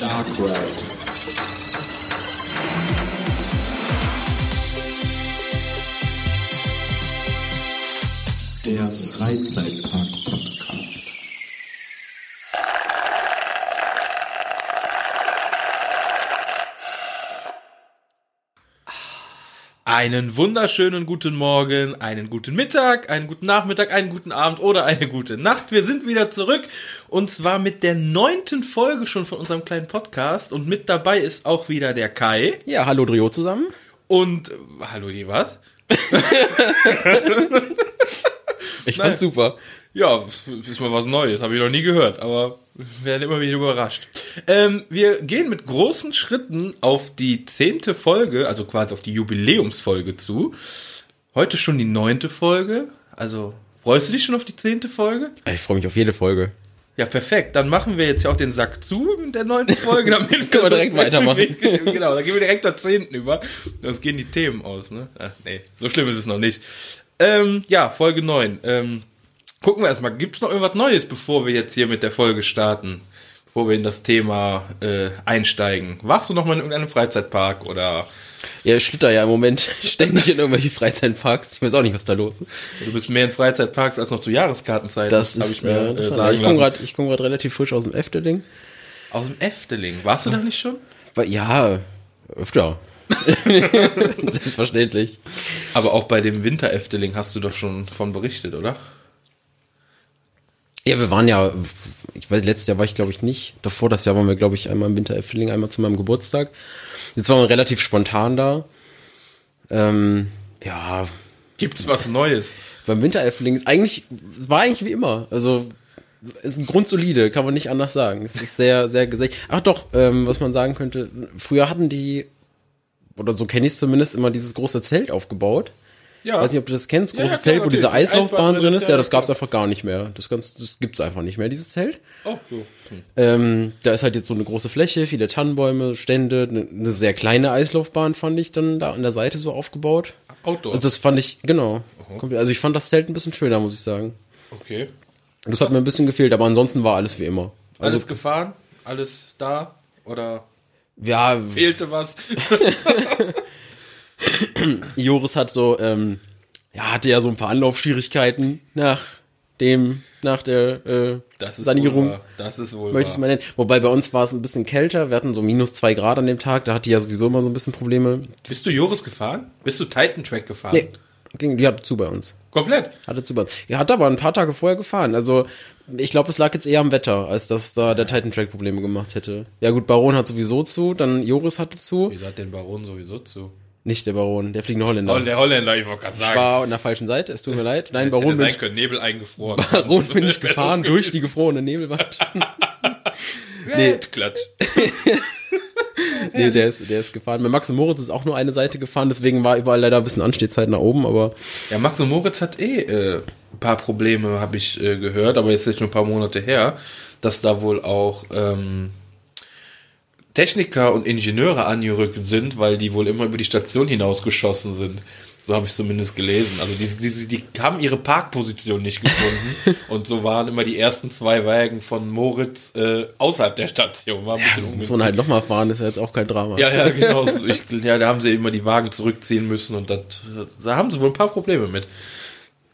Dark Ride. Der Freizeitpark-Podcast. Einen wunderschönen guten Morgen, einen guten Mittag, einen guten Nachmittag, einen guten Abend oder eine gute Nacht. Wir sind wieder zurück und zwar mit der neunten Folge schon von unserem kleinen Podcast und mit dabei ist auch wieder der Kai Ja, hallo Drio zusammen. und hallo die was? Ich Nein. fand's super. Ja, ist mal was Neues, habe ich noch nie gehört, aber wir werden immer wieder überrascht. Ähm, wir gehen mit großen Schritten auf die zehnte Folge, also quasi auf die Jubiläumsfolge zu. Heute schon die neunte Folge, also freust du dich schon auf die zehnte Folge? Ich freue mich auf jede Folge. Ja, perfekt. Dann machen wir jetzt ja auch den Sack zu mit der neunten Folge. Damit Können wir direkt weitermachen. genau, dann gehen wir direkt zur zehnten über. Sonst gehen die Themen aus, ne? Ach, nee, so schlimm ist es noch nicht. Ähm, ja, Folge neun. Ähm, gucken wir erstmal, gibt's noch irgendwas Neues, bevor wir jetzt hier mit der Folge starten? Bevor wir in das Thema äh, einsteigen. Warst du noch mal in irgendeinem Freizeitpark oder Ja, ich schlitter ja im Moment ständig in irgendwelche Freizeitparks. Ich weiß auch nicht, was da los ist. du bist mehr in Freizeitparks als noch zu Jahreskartenzeiten? Das hab ist, ich mir äh, äh, das sagen ich komme gerade komm relativ frisch aus dem Efteling. Aus dem Efteling. Warst du da nicht schon? Ja, öfter. Selbstverständlich. Aber auch bei dem Winter Efteling hast du doch schon von berichtet, oder? Ja, wir waren ja, ich weiß, letztes Jahr war ich glaube ich nicht. Davor das Jahr waren wir glaube ich einmal im Winter Efteling, einmal zu meinem Geburtstag. Jetzt waren wir relativ spontan da. Ähm, ja, Gibt's was Neues? beim Winter Efteling ist eigentlich, war eigentlich wie immer. Also, es ist ein grundsolide, kann man nicht anders sagen. Es ist sehr, sehr gesächt. Ach doch, ähm, was man sagen könnte, früher hatten die, oder so kenne ich es zumindest, immer dieses große Zelt aufgebaut. Ja. Weiß nicht, ob du das kennst, Ja, großes ja, klar, Zelt, wo diese Eislaufbahn drin ist. Ja, ja, das gab's klar. einfach gar nicht mehr. Das, ganz, das gibt's einfach nicht mehr, dieses Zelt. Oh, so. Hm. Ähm, da ist halt jetzt so eine große Fläche, viele Tannenbäume, Stände, eine, eine sehr kleine Eislaufbahn fand ich dann da an der Seite so aufgebaut. Outdoor. Also das fand ich, genau. Also ich fand das Zelt ein bisschen schöner, muss ich sagen. okay. Das hat mir ein bisschen gefehlt, aber ansonsten war alles wie immer. Also, Alles gefahren? Alles da? Oder ja, fehlte was? Joris hat so, ähm, ja, hatte ja so ein paar Anlaufschwierigkeiten nach dem, nach der äh, Das Sanierung. Das ist wohl Möchte ich mal nennen. Wobei bei uns war es ein bisschen kälter. Wir hatten so minus zwei Grad an dem Tag. Da hatte die ja sowieso immer so ein bisschen Probleme. Bist du Joris gefahren? Bist du Titan Track gefahren? Nee, ging, die hatte zu bei uns. Komplett? Hatte zu bei uns. Ja, hat aber ein paar Tage vorher gefahren. Also ich glaube, es lag jetzt eher am Wetter, als dass da der Titan Track Probleme gemacht hätte. Ja gut, Baron hat sowieso zu, dann Joris hatte zu. Wieso hat den Baron sowieso zu? Nicht der Baron, der fliegende Holländer. Oh, der Holländer, ich wollte gerade Ich sagen. war an der falschen Seite, es tut mir leid. Nein, Baron bin ich, können, Nebel eingefroren. Baron bin ich gefahren durch die gefrorene Nebelwand. nee. Klatsch. nee, der ist, der ist gefahren. Bei Max und Moritz ist auch nur eine Seite gefahren, deswegen war überall leider ein bisschen Anstehzeit nach oben, aber Ja, Max und Moritz hat eh äh, ein paar Probleme, habe ich äh, gehört, aber jetzt ist schon ein paar Monate her, dass da wohl auch ähm, Techniker und Ingenieure angerückt sind, weil die wohl immer über die Station hinausgeschossen sind. So habe ich zumindest gelesen. Also die, die, die haben ihre Parkposition nicht gefunden und so waren immer die ersten zwei Wagen von Moritz äh, außerhalb der Station. War ein bisschen muss man halt nochmal fahren, ist ja jetzt auch kein Drama. Ja, ja, genau. so. Ich, ja, da haben sie immer die Wagen zurückziehen müssen und das, da haben sie wohl ein paar Probleme mit.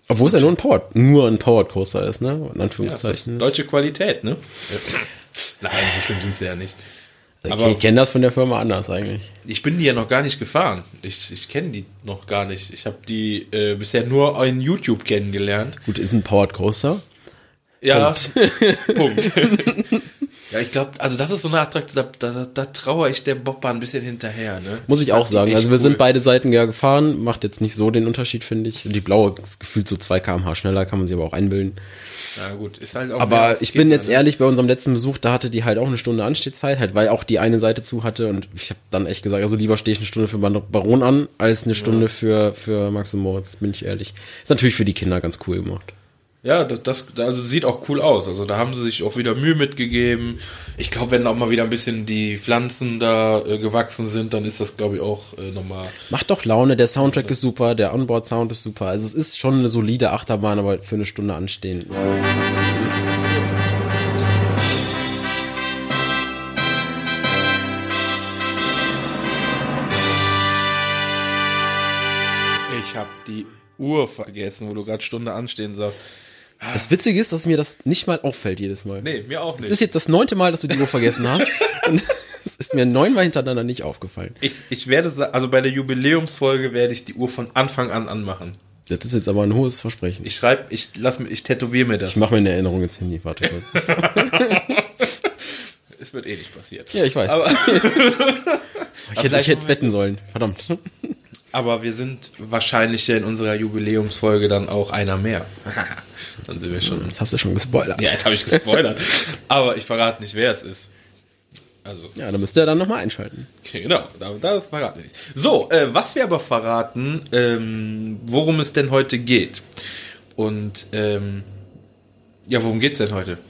Obwohl es ja nur ein Powered, nur ein Powered Coaster ist, ne? In Ja, das ist Anführungszeichen. deutsche Qualität, ne? Nein, so schlimm sind sie ja nicht. Okay, aber- ich kenne das von der Firma anders eigentlich. Ich bin die ja noch gar nicht gefahren. Ich, ich kenne die noch gar nicht. Ich habe die äh, bisher nur in YouTube kennengelernt. Gut, ist ein Powered Coaster. Ja, Punkt. ja, ich glaube, also das ist so eine Attraktion, da, da, da traue ich der Bobbahn ein bisschen hinterher, ne? Muss ich fand auch sagen. Also wir cool. sind beide Seiten ja gefahren, macht jetzt nicht so den Unterschied, finde ich. Die blaue ist gefühlt so 2 km/h schneller, kann man sich aber auch einbilden. Ja, gut, ist halt auch Aber ich bin jetzt ne? ehrlich, bei unserem letzten Besuch, da hatte die halt auch eine Stunde Anstehzeit, halt, weil auch die eine Seite zu hatte und ich habe dann echt gesagt, also lieber stehe ich eine Stunde für Bar- Baron an, als eine Stunde für, für Max und Moritz, bin ich ehrlich. Ist natürlich für die Kinder ganz cool gemacht. Ja, das, das also sieht auch cool aus. Also da haben sie sich auch wieder Mühe mitgegeben. Ich glaube, wenn auch mal wieder ein bisschen die Pflanzen da äh, gewachsen sind, dann ist das, glaube ich, auch äh, nochmal. Macht doch Laune, der Soundtrack ist super, der Onboard-Sound ist super. Also es ist schon eine solide Achterbahn, aber für eine Stunde anstehen. Ich habe die Uhr vergessen, wo du gerade Stunde anstehen sagst. Das Witzige ist, dass mir das nicht mal auffällt jedes Mal. Nee, mir auch Es nicht. ist jetzt das neunte Mal, dass du die Uhr vergessen hast. Und es ist mir neunmal hintereinander nicht aufgefallen. Ich, ich werde, also bei der Jubiläumsfolge werde ich die Uhr von Anfang an anmachen. Das ist jetzt aber ein hohes Versprechen. Ich Ich schreibe, ich lass mir, ich tätowiere mir das. mache mir eine Erinnerung ins Handy. Warte kurz. Es wird eh nicht passiert. Ja, ich weiß. Aber, Ich hätte, ich hätte wetten sollen. Verdammt. aber wir sind wahrscheinlich ja in unserer Jubiläumsfolge dann auch einer mehr. Dann sind wir schon. Jetzt hast du schon gespoilert. Ja, jetzt habe ich gespoilert. aber ich verrate nicht, wer es ist. Also, Ja, dann müsst ihr dann nochmal einschalten. okay, genau, da, da verraten wir nicht. So, äh, was wir aber verraten, ähm, worum es denn heute geht. Und, ähm, ja, worum geht's denn heute?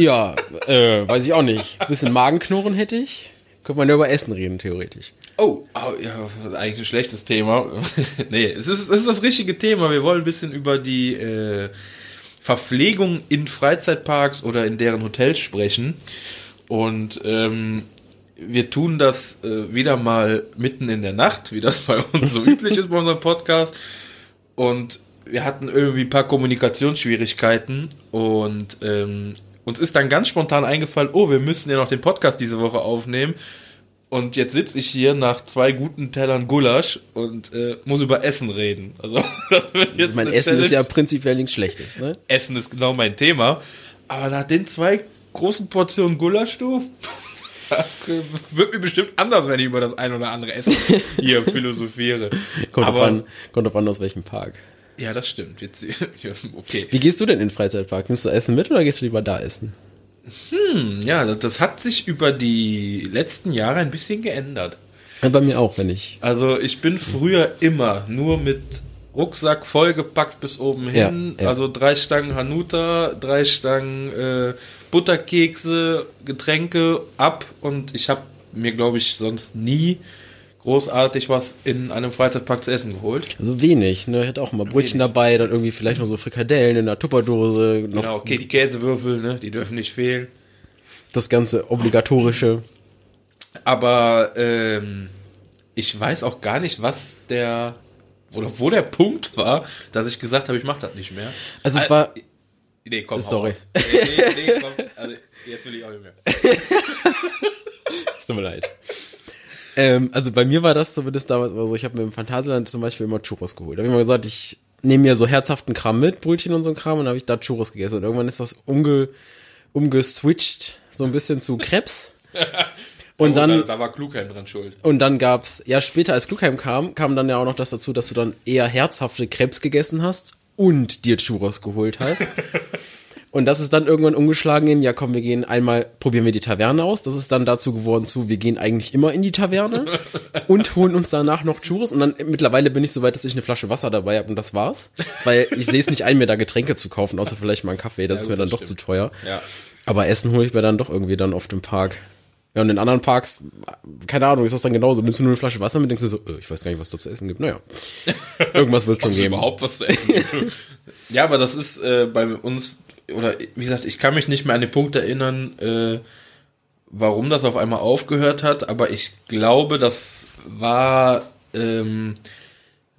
Ja, äh, weiß ich auch nicht. Bisschen Magenknurren hätte ich. Könnte man ja über Essen reden, theoretisch. Oh, oh ja, eigentlich ein schlechtes Thema. nee, es ist, es ist das richtige Thema. Wir wollen ein bisschen über die äh, Verpflegung in Freizeitparks oder in deren Hotels sprechen. Und ähm, wir tun das äh, wieder mal mitten in der Nacht, wie das bei uns so üblich ist bei unserem Podcast. Und wir hatten irgendwie ein paar Kommunikationsschwierigkeiten und ähm, uns ist dann ganz spontan eingefallen, oh, wir müssen ja noch den Podcast diese Woche aufnehmen. Und jetzt sitze ich hier nach zwei guten Tellern Gulasch und äh, muss über Essen reden. Also das wird jetzt mein Essen ist ja Challenge. prinzipiell nichts Schlechtes, ne? Essen ist genau mein Thema. Aber nach den zwei großen Portionen Gulasch, du, wird mir bestimmt anders, wenn ich über das ein oder andere Essen hier philosophiere. Kommt, Aber drauf an, kommt drauf an, aus welchem Park. ja, das stimmt. Jetzt, okay. Wie gehst du denn in den Freizeitpark? Nimmst du Essen mit oder gehst du lieber da essen? Ja, das, das hat sich über die letzten Jahre ein bisschen geändert. Ja, bei mir auch, wenn ich. Also ich bin früher immer nur mit Rucksack vollgepackt bis oben hin. Ja, ja. Also drei Stangen Hanuta, drei Stangen äh, Butterkekse, Getränke ab und ich habe mir, glaube ich, sonst nie großartig was in einem Freizeitpark zu essen geholt. Also wenig, ne? Ich hätte auch mal Brötchen dabei, dann irgendwie vielleicht noch so Frikadellen in der Tupperdose, Genau, okay, die Käsewürfel, ne, die dürfen nicht fehlen. das ganze obligatorische. Aber ähm, ich weiß auch gar nicht, was der oder wo der Punkt war, dass ich gesagt habe, ich mache das nicht mehr. Also es war, Nee, komm, Sorry. Nee, nee, nee, komm. Also, jetzt will ich auch nicht mehr. es tut mir leid. Ähm, also bei mir war das zumindest damals immer so, ich habe mir im Phantasialand zum Beispiel immer Churros geholt. Da habe ich immer gesagt, ich nehme mir so herzhaften Kram mit, Brötchen und so ein Kram, und dann habe ich da Churros gegessen. Und irgendwann ist das umge, umgeswitcht so ein bisschen zu Krebs. Und Oh, dann, da, da war Klugheim dran schuld. Und dann gab's, ja, später als Klugheim kam, kam dann ja auch noch das dazu, dass du dann eher herzhafte Krebs gegessen hast und dir Churros geholt hast. und das ist dann irgendwann umgeschlagen in, ja komm, wir gehen einmal, probieren wir die Taverne aus. Das ist dann dazu geworden zu, wir gehen eigentlich immer in die Taverne und holen uns danach noch Churros. Und dann mittlerweile bin ich so weit, dass ich eine Flasche Wasser dabei habe und das war's. Weil ich sehe es nicht ein, mir da Getränke zu kaufen, außer vielleicht mal einen Kaffee. Das Ja, ist mir dann doch stimmt. zu teuer. Ja. Aber Essen hole ich mir dann doch irgendwie dann auf dem Park. Ja, und in anderen Parks, keine Ahnung, ist das dann genauso. Nimmst du nur eine Flasche Wasser mit, denkst du so, äh, ich weiß gar nicht, was da zu essen gibt. Naja, irgendwas wird schon es geben. überhaupt was zu essen gibt. ja, aber das ist äh, bei uns, oder wie gesagt, ich kann mich nicht mehr an den Punkt erinnern, äh, warum das auf einmal aufgehört hat, aber ich glaube, das war ähm,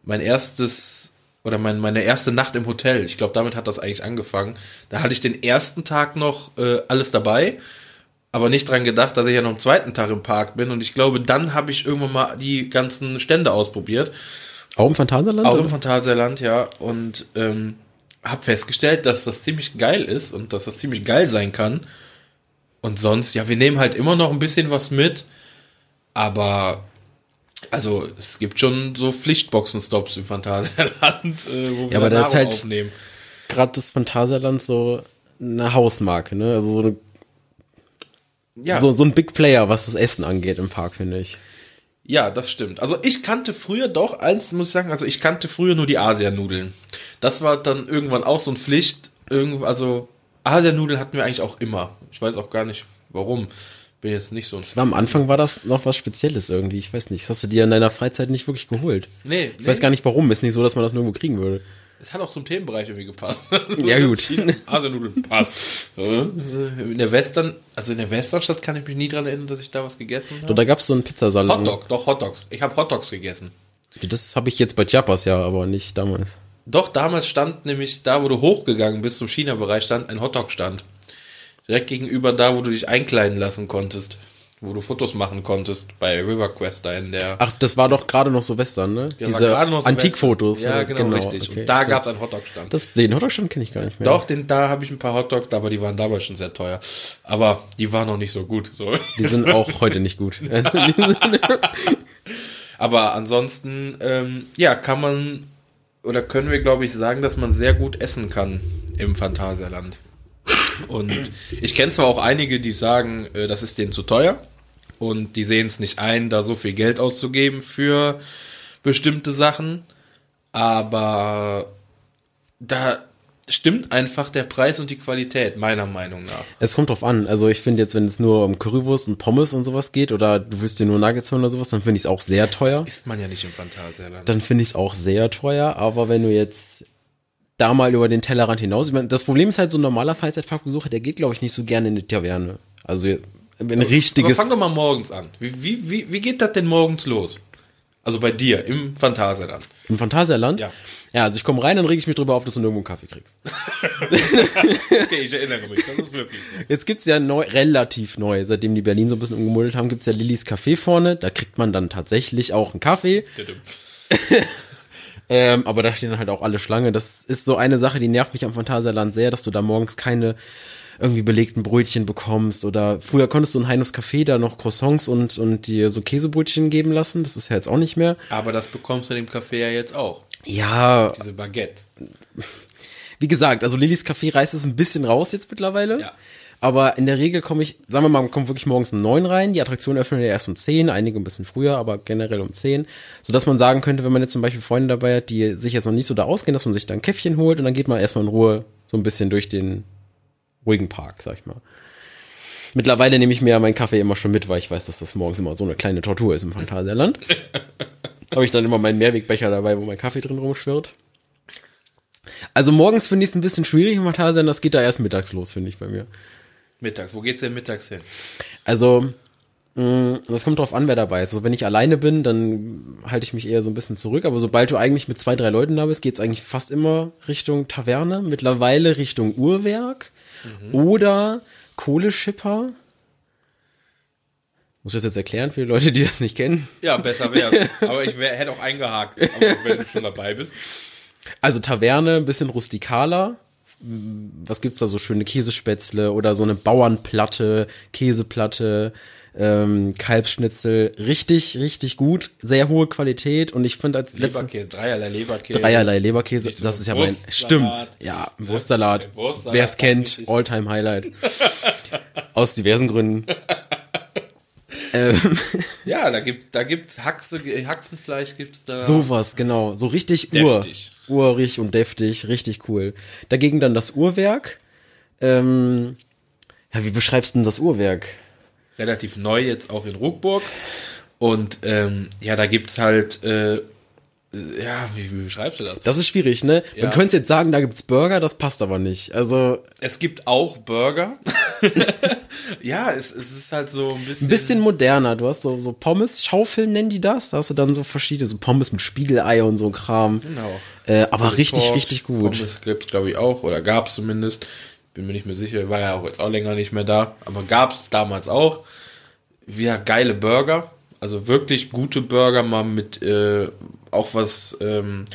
mein erstes oder mein, meine erste Nacht im Hotel. Ich glaube, damit hat das eigentlich angefangen. Da hatte ich den ersten Tag noch äh, alles dabei, aber nicht dran gedacht, dass ich ja noch am zweiten Tag im Park bin. Und ich glaube, dann habe ich irgendwann mal die ganzen Stände ausprobiert. Auch im Phantasialand? Auch im Phantasialand, ja. Und ähm, habe festgestellt, dass das ziemlich geil ist und dass das ziemlich geil sein kann. Und sonst, ja, wir nehmen halt immer noch ein bisschen was mit. Aber, also, es gibt schon so Pflichtboxen-Stops im Phantasialand, äh, wo wir Ja, aber das ist Nahrung halt- aufnehmen. Gerade das Phantasialand so eine Hausmarke, ne? Also so, eine, Ja, so, so ein Big Player, was das Essen angeht im Park, finde ich. Ja, das stimmt. Also ich kannte früher doch, eins muss ich sagen, also ich kannte früher nur die Asianudeln. Das war dann irgendwann auch so ein Pflicht. Irgend, also Asianudeln hatten wir eigentlich auch immer. Ich weiß auch gar nicht warum. Bin jetzt nicht so ein. Das war am Anfang war das noch was Spezielles irgendwie. Ich weiß nicht. Das hast du dir in deiner Freizeit nicht wirklich geholt. Nee, Ich weiß gar nicht warum. Ist nicht so, dass man das nirgendwo kriegen würde. Es hat auch zum Themenbereich irgendwie gepasst. Ja, gut. China, Asianudeln passt. In der Western, also in der Westernstadt kann ich mich nie dran erinnern, dass ich da was gegessen habe. Und da gab's so einen Pizzasalat. Hotdog, doch Hotdogs. Ich habe Hotdogs gegessen. Das habe ich jetzt bei Chiapas ja, aber nicht damals. Doch, damals stand nämlich da, wo du hochgegangen bist zum China-Bereich, stand ein Hotdog-Stand. Direkt gegenüber da, wo du dich einkleiden lassen konntest. Wo du Fotos machen konntest bei RiverQuest da in der. Ach, das war doch gerade noch so Western, ne? Ja, Diese Antikfotos. Ja, genau, richtig. okay, Und da gab es einen Hotdog-Stand. Den Hotdog-Stand kenne ich gar nicht mehr. Doch, den, da habe ich ein paar Hotdogs, aber die waren damals schon sehr teuer. Aber die waren noch nicht so gut. So. Die sind auch heute nicht gut. Aber ansonsten, ähm, ja, kann man oder können wir, glaube ich, sagen, dass man sehr gut essen kann im Phantasialand. Und ich kenne zwar auch einige, die sagen, äh, das ist denen zu teuer und die sehen es nicht ein, da so viel Geld auszugeben für bestimmte Sachen, aber da stimmt einfach der Preis und die Qualität, meiner Meinung nach. Es kommt drauf an. Also ich finde jetzt, wenn es nur um Currywurst und Pommes und sowas geht oder du willst dir nur Nuggets holen oder sowas, dann finde ich es auch sehr teuer. Das isst man ja nicht im Phantasialand. Dann finde ich es auch sehr teuer. Aber wenn du jetzt da mal über den Tellerrand hinaus, ich meine, das Problem ist halt, so ein normaler Freizeitparkbesucher, der geht, glaube ich, nicht so gerne in die Taverne. Also ein Aber richtiges. fang doch mal morgens an. Wie, wie, wie, wie geht das denn morgens los? Also bei dir im Phantasialand. Im Phantasialand? Ja. Ja, also ich komme rein, dann reg ich mich drüber auf, dass du nirgendwo einen Kaffee kriegst. Okay, ich erinnere mich, das ist wirklich so. Jetzt gibt's ja neu, relativ neu, seitdem die Berlin so ein bisschen umgemodelt haben, gibt's ja Lillys Café vorne. Da kriegt man dann tatsächlich auch einen Kaffee. Ähm, aber da stehen dann halt auch alle Schlange. Das ist so eine Sache, die nervt mich am Phantasialand sehr, dass du da morgens keine irgendwie belegten Brötchen bekommst oder früher konntest du in Heinus Café da noch Croissants und, und dir so Käsebrötchen geben lassen. Das ist ja jetzt auch nicht mehr. Aber das bekommst du in dem Café ja jetzt auch. Ja, Diese Baguette. wie gesagt, also Lillys Café reißt es ein bisschen raus jetzt mittlerweile. Ja. Aber in der Regel komme ich, sagen wir mal, man kommt wirklich morgens um neun rein. Die Attraktion öffnen ja erst um zehn, einige ein bisschen früher, aber generell um zehn. Sodass man sagen könnte, wenn man jetzt zum Beispiel Freunde dabei hat, die sich jetzt noch nicht so da ausgehen, dass man sich da ein Käffchen holt und dann geht man erstmal in Ruhe so ein bisschen durch den ruhigen Park, sag ich mal. Mittlerweile nehme ich mir ja meinen Kaffee immer schon mit, weil ich weiß, dass das morgens immer so eine kleine Tortur ist im Phantasialand. Habe ich dann immer meinen Mehrwegbecher dabei, wo mein Kaffee drin rumschwirrt. Also morgens finde ich es ein bisschen schwierig im Phantasialand, das geht da erst mittags los, finde ich bei mir. Mittags. Wo geht's denn mittags hin? Also, das kommt drauf an, wer dabei ist. Also wenn ich alleine bin, dann halte ich mich eher so ein bisschen zurück. Aber sobald du eigentlich mit zwei, drei Leuten da bist, geht's eigentlich fast immer Richtung Taverne. Mittlerweile Richtung Uhrwerk oder Kohleschipper. Muss ich das jetzt erklären für die Leute, die das nicht kennen? Ja, besser wäre. Aber ich wär, hätte auch eingehakt, aber wenn du schon dabei bist. Also Taverne, ein bisschen rustikaler. Was gibt's da so schöne Käsespätzle oder so eine Bauernplatte, Käseplatte, ähm, Kalbsschnitzel. Richtig, richtig gut. Sehr hohe Qualität und ich finde als Leberkäse, dreierlei Leberkäse. dreierlei Leberkäse. Das so ist ja mein, stimmt. Ja, Wurstsalat. Wurstsalat, Wer es kennt. Alltime Highlight. Aus diversen Gründen. ähm, Ja, da gibt, da gibt's Haxe, Haxenfleisch gibt's da. Sowas, genau. So richtig Ur. Deftig. Urig und deftig, richtig cool. Dagegen dann das Uhrwerk. Ähm, ja, wie beschreibst du denn das Uhrwerk? Relativ neu jetzt auch in Ruckburg. Und ähm, ja, da gibt's halt, äh, ja, wie, wie beschreibst du das? Das ist schwierig, ne? Ja. Man könnte jetzt sagen, da gibt's Burger, das passt aber nicht. Also Es gibt auch Burger. ja, es, es ist halt so ein bisschen. ein bisschen moderner. Du hast so, so Pommes-Schaufeln, nennen die das. Da hast du dann so verschiedene, so Pommes mit Spiegelei und so Kram. Genau. Äh, aber richtig, Torch, richtig gut. Pommes gibt's glaube ich auch oder gab's zumindest. Bin mir nicht mehr sicher, war ja auch jetzt auch länger nicht mehr da, aber gab's damals auch. Ja, geile Burger, also wirklich gute Burger mal mit äh, auch was ähm,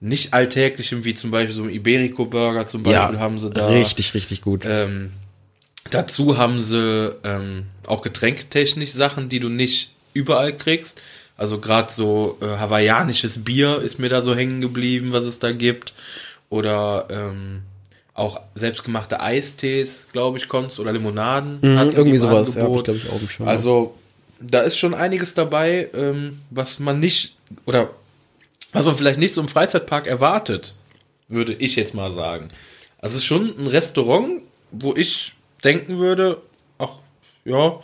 nicht alltäglichem wie zum Beispiel so ein Iberico Burger zum Beispiel haben sie da. richtig, richtig gut. Ähm, dazu haben sie ähm, auch getränketechnisch Sachen, die du nicht überall kriegst. Also gerade so äh, hawaiianisches Bier ist mir da so hängen geblieben, was es da gibt. Oder ähm, auch selbstgemachte Eistees, glaube ich, konntest oder Limonaden. Mhm, irgendwie im sowas, ja, ich, glaub ich, auch schon mal. Also da ist schon einiges dabei, ähm, was man nicht oder was man vielleicht nicht so im Freizeitpark erwartet, würde ich jetzt mal sagen. Also es ist schon ein Restaurant, wo ich denken würde, ach ja,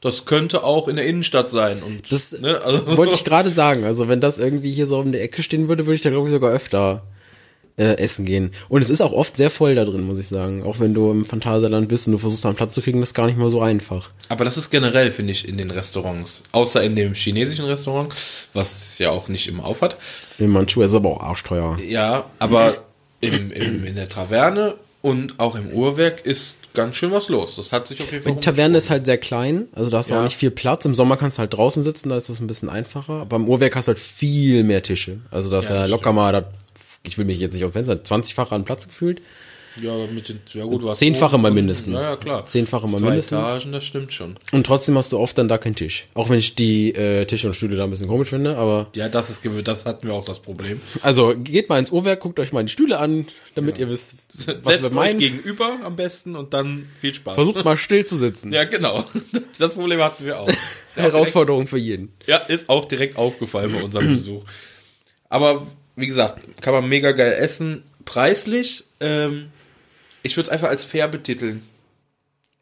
das könnte auch in der Innenstadt sein. Und Das ne, also wollte ich gerade sagen. Also wenn das irgendwie hier so um die Ecke stehen würde, würde ich da glaube ich sogar öfter äh, essen gehen. Und es ist auch oft sehr voll da drin, muss ich sagen. Auch wenn du im Phantasialand bist und du versuchst, einen Platz zu kriegen, das ist gar nicht mal so einfach. Aber das ist generell, finde ich, in den Restaurants. Außer in dem chinesischen Restaurant, was ja auch nicht immer auf hat. In Manchu ist es aber auch arschteuer. Ja, aber im, im, in der Taverne und auch im Uhrwerk ist ganz schön was los. Das hat sich auf jeden Fall. Die Taverne ist halt sehr klein, also da hast du Ja. auch nicht viel Platz. Im Sommer kannst du halt draußen sitzen, da ist das ein bisschen einfacher. Aber im Uhrwerk hast du halt viel mehr Tische. Also da ist Ja, ja, locker mal, da, ich will mich jetzt nicht auf Fenster, 20-fache an Platz gefühlt. Ja, mit den, ja gut, du hast Zehnfache oben mal mindestens. Ja, ja, klar. Zehnfache mal Zwei mindestens. Etagen, das stimmt schon. Und trotzdem hast du oft dann da keinen Tisch. Auch wenn ich die äh, Tische und Stühle da ein bisschen komisch finde, aber Ja, das ist gewöhnt, das hatten wir auch das Problem. also geht mal ins Uhrwerk, guckt euch mal die Stühle an, damit ihr wisst, was Setzt wir euch meinen. gegenüber am besten und dann viel Spaß. Versucht mal still zu sitzen. Ja, genau. Das Problem hatten wir auch. Herausforderung für jeden. Direkt, ja, ist auch direkt aufgefallen bei unserem Besuch. Aber wie gesagt, kann man mega geil essen. Preislich, ähm, ich würde es einfach als fair betiteln.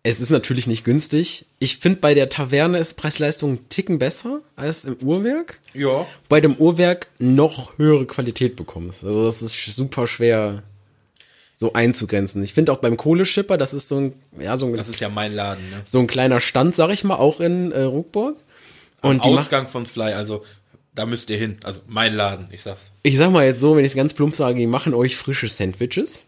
Es ist natürlich nicht günstig. Ich finde, bei der Taverne ist Preis-Leistung einen Ticken besser als im Uhrwerk. Ja. Bei dem Uhrwerk noch höhere Qualität bekommst. Also das ist super schwer so einzugrenzen. Ich finde auch beim Kohleschipper, das ist so ein, ja, so ein, Das ist ja mein Laden, ne? so ein kleiner Stand, sag ich mal, auch in äh, Ruckburg. Und die macht, Ausgang von Fly, also da müsst ihr hin. Also mein Laden, ich sag's. ich sag mal jetzt so, wenn ich es ganz plump sage, die machen euch frische Sandwiches.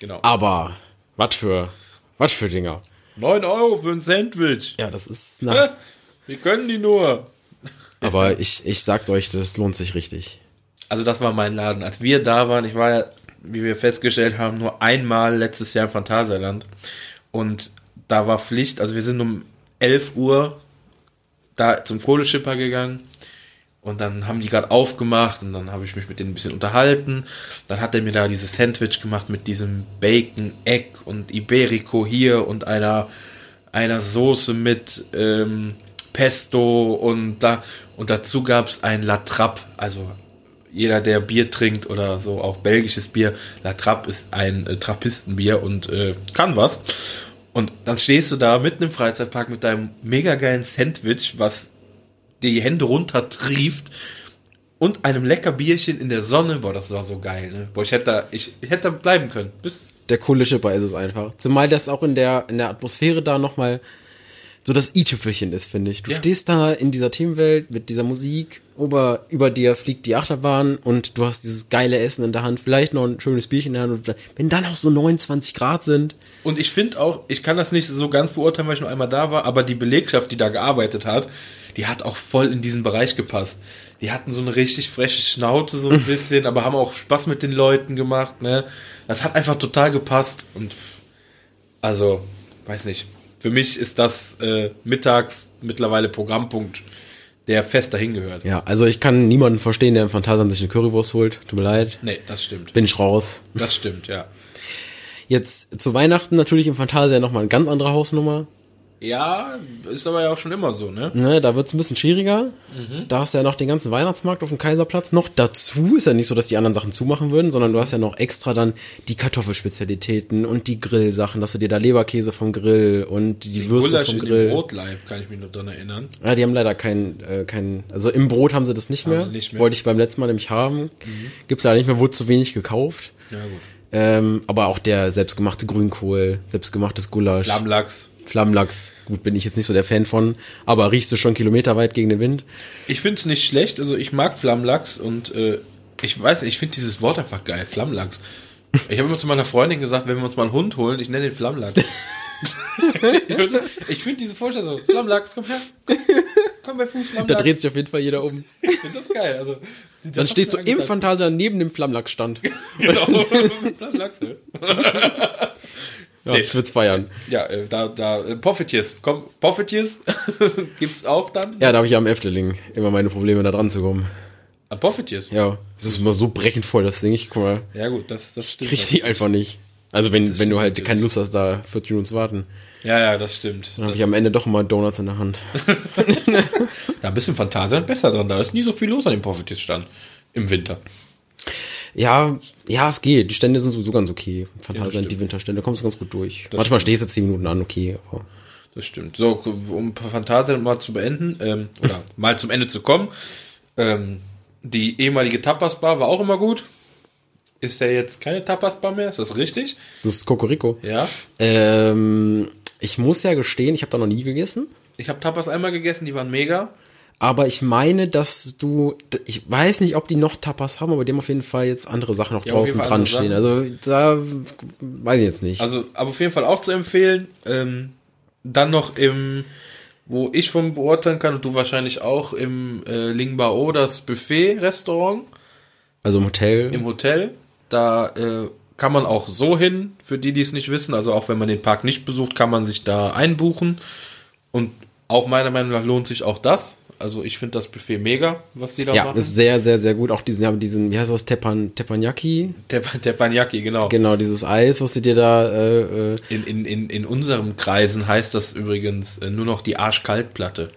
Genau. Aber, was für, was für Dinger. 9 Euro für ein Sandwich. Ja, das ist, na? Wie können die nur? aber ich, ich sag's euch, das lohnt sich richtig. Also das war mein Laden. Als wir da waren, ich war ja, wie wir festgestellt haben, nur einmal letztes Jahr im Phantasialand. Und da war Pflicht, also wir sind um 11 Uhr da zum Kohleschipper gegangen. Und dann haben die gerade aufgemacht und dann habe ich mich mit denen ein bisschen unterhalten. Dann hat er mir da dieses Sandwich gemacht mit diesem Bacon, Egg und Iberico hier und einer, einer Soße mit ähm, Pesto und da und dazu gab es ein La Trappe, also jeder, der Bier trinkt oder so, auch belgisches Bier, La Trappe ist ein äh, Trappistenbier und äh, kann was. Und dann stehst du da mitten im Freizeitpark mit deinem mega geilen Sandwich, was die Hände runter trieft und einem lecker Bierchen in der Sonne. Boah, das war so geil, ne? Boah, ich hätte da, ich, ich hätte da bleiben können. Bis, Der Kohleschipper ist es einfach. Zumal das auch in der, in der Atmosphäre da nochmal so das i-Tüpfelchen ist, finde ich. Du Ja. stehst da in dieser Themenwelt mit dieser Musik, über, über dir fliegt die Achterbahn und du hast dieses geile Essen in der Hand, vielleicht noch ein schönes Bierchen in der Hand. Und wenn dann auch so 29 Grad sind, Und ich finde auch, ich kann das nicht so ganz beurteilen, weil ich nur einmal da war, aber die Belegschaft, die da gearbeitet hat, die hat auch voll in diesen Bereich gepasst. Die hatten so eine richtig freche Schnauze so ein bisschen, aber haben auch Spaß mit den Leuten gemacht, ne? Das hat einfach total gepasst und also, weiß nicht. Für mich ist das äh, mittags mittlerweile Programmpunkt, der fest dahin gehört. ja, also ich kann niemanden verstehen, der im Phantasialand sich eine Currywurst holt. Tut mir leid. Nee, das stimmt. Bin ich raus. Das stimmt, ja. Jetzt zu Weihnachten natürlich im Phantasialand nochmal eine ganz andere Hausnummer. Ja, ist aber ja auch schon immer so, ne? Ne, da wird's ein bisschen schwieriger. Da hast du ja noch den ganzen Weihnachtsmarkt auf dem Kaiserplatz. Noch dazu ist ja nicht so, dass die anderen Sachen zumachen würden, sondern du hast ja noch extra dann die Kartoffelspezialitäten und die Grillsachen, dass du dir da Leberkäse vom Grill und die, Würste Gulasch vom Grill. Brotleib, kann ich mich nur dran erinnern. Ja, die haben leider kein, äh, kein, also im Brot haben sie das nicht, mehr. sie nicht mehr. Wollte ich beim letzten Mal nämlich haben. Gibt's leider nicht mehr, wurde zu wenig gekauft. Ja, gut. Ähm, aber auch der selbstgemachte Grünkohl, selbstgemachtes Gulasch. Flammlachs. Flammlachs, gut, bin ich jetzt nicht so der Fan von, aber riechst du schon kilometerweit gegen den Wind? Ich finde es nicht schlecht, also ich mag Flammlachs und äh, ich weiß nicht, ich finde dieses Wort einfach geil, Flammlachs. Ich habe immer zu meiner Freundin gesagt, wenn wir uns mal einen Hund holen, ich nenne den Flammlachs. ich finde diese Vorstellung so, Flammlachs, komm her, komm, komm bei Fuß, Da Flammlachs. dreht sich auf jeden Fall jeder um. Ich finde das geil. Also, Dann stehst du im Fantasie. Phantasia neben dem Flammlachsstand. Genau, Flammlachs. Ja, ich würd's feiern. Ja, äh, da, da, äh, Poffetiers, komm, Poffetiers gibt's auch dann? Ja, da habe ich ja am Efteling immer meine Probleme, da dran zu kommen. An Poffetiers? Ja, es ist immer so brechend voll, das Ding. Ich guck mal, Ja gut, das, das stimmt. krieg die einfach nicht. Also wenn, wenn du halt keine Lust hast, da 40 Minuten zu warten, Ja, ja, das stimmt. dann habe ich am Ende doch immer Donuts in der Hand. Da ein bisschen Phantasialand besser dran. Da ist nie so viel los an dem Profitiers-Stand. Im Winter. Ja, ja, es geht. Die Stände sind sowieso ganz okay. Phantasialand, stimmt. die Winterstände, kommst du ganz gut durch. Manchmal stehst du 10 Minuten an, okay. Aber Das stimmt. So, um Phantasialand mal zu beenden, ähm, oder mal zum Ende zu kommen. Ähm, die ehemalige Tapas-Bar war auch immer gut. ist ja jetzt keine Tapas-Bar mehr, ist das richtig? Das ist Cocorico. Ja. Ähm, ich muss ja gestehen, ich habe da noch nie gegessen. Ich habe Tapas einmal gegessen, die waren mega. Aber ich meine, dass du, ich weiß nicht, ob die noch Tapas haben, aber die haben auf jeden Fall jetzt andere Sachen noch Ja, draußen dran stehen. Also da weiß ich jetzt nicht. Also, aber auf jeden Fall auch zu empfehlen. Ähm, dann noch im, wo ich von beurteilen kann und du wahrscheinlich auch im äh, Lingbao, das Buffet-Restaurant Also im Hotel. im Hotel. Da äh, kann man auch so hin, für die, die es nicht wissen. Also auch wenn man den Park nicht besucht, kann man sich da einbuchen. Und auch meiner Meinung nach lohnt sich auch das. Also ich finde das Buffet mega, was die da ja, machen. ist sehr, sehr, sehr gut. Auch diesen, haben diesen, wie heißt das, Tepan, Teppanyaki? der, der Panyaki, genau. Genau, dieses Eis, was sie dir da, äh, äh, In, in, in, in unseren Kreisen heißt das übrigens äh, nur noch die Arschkaltplatte.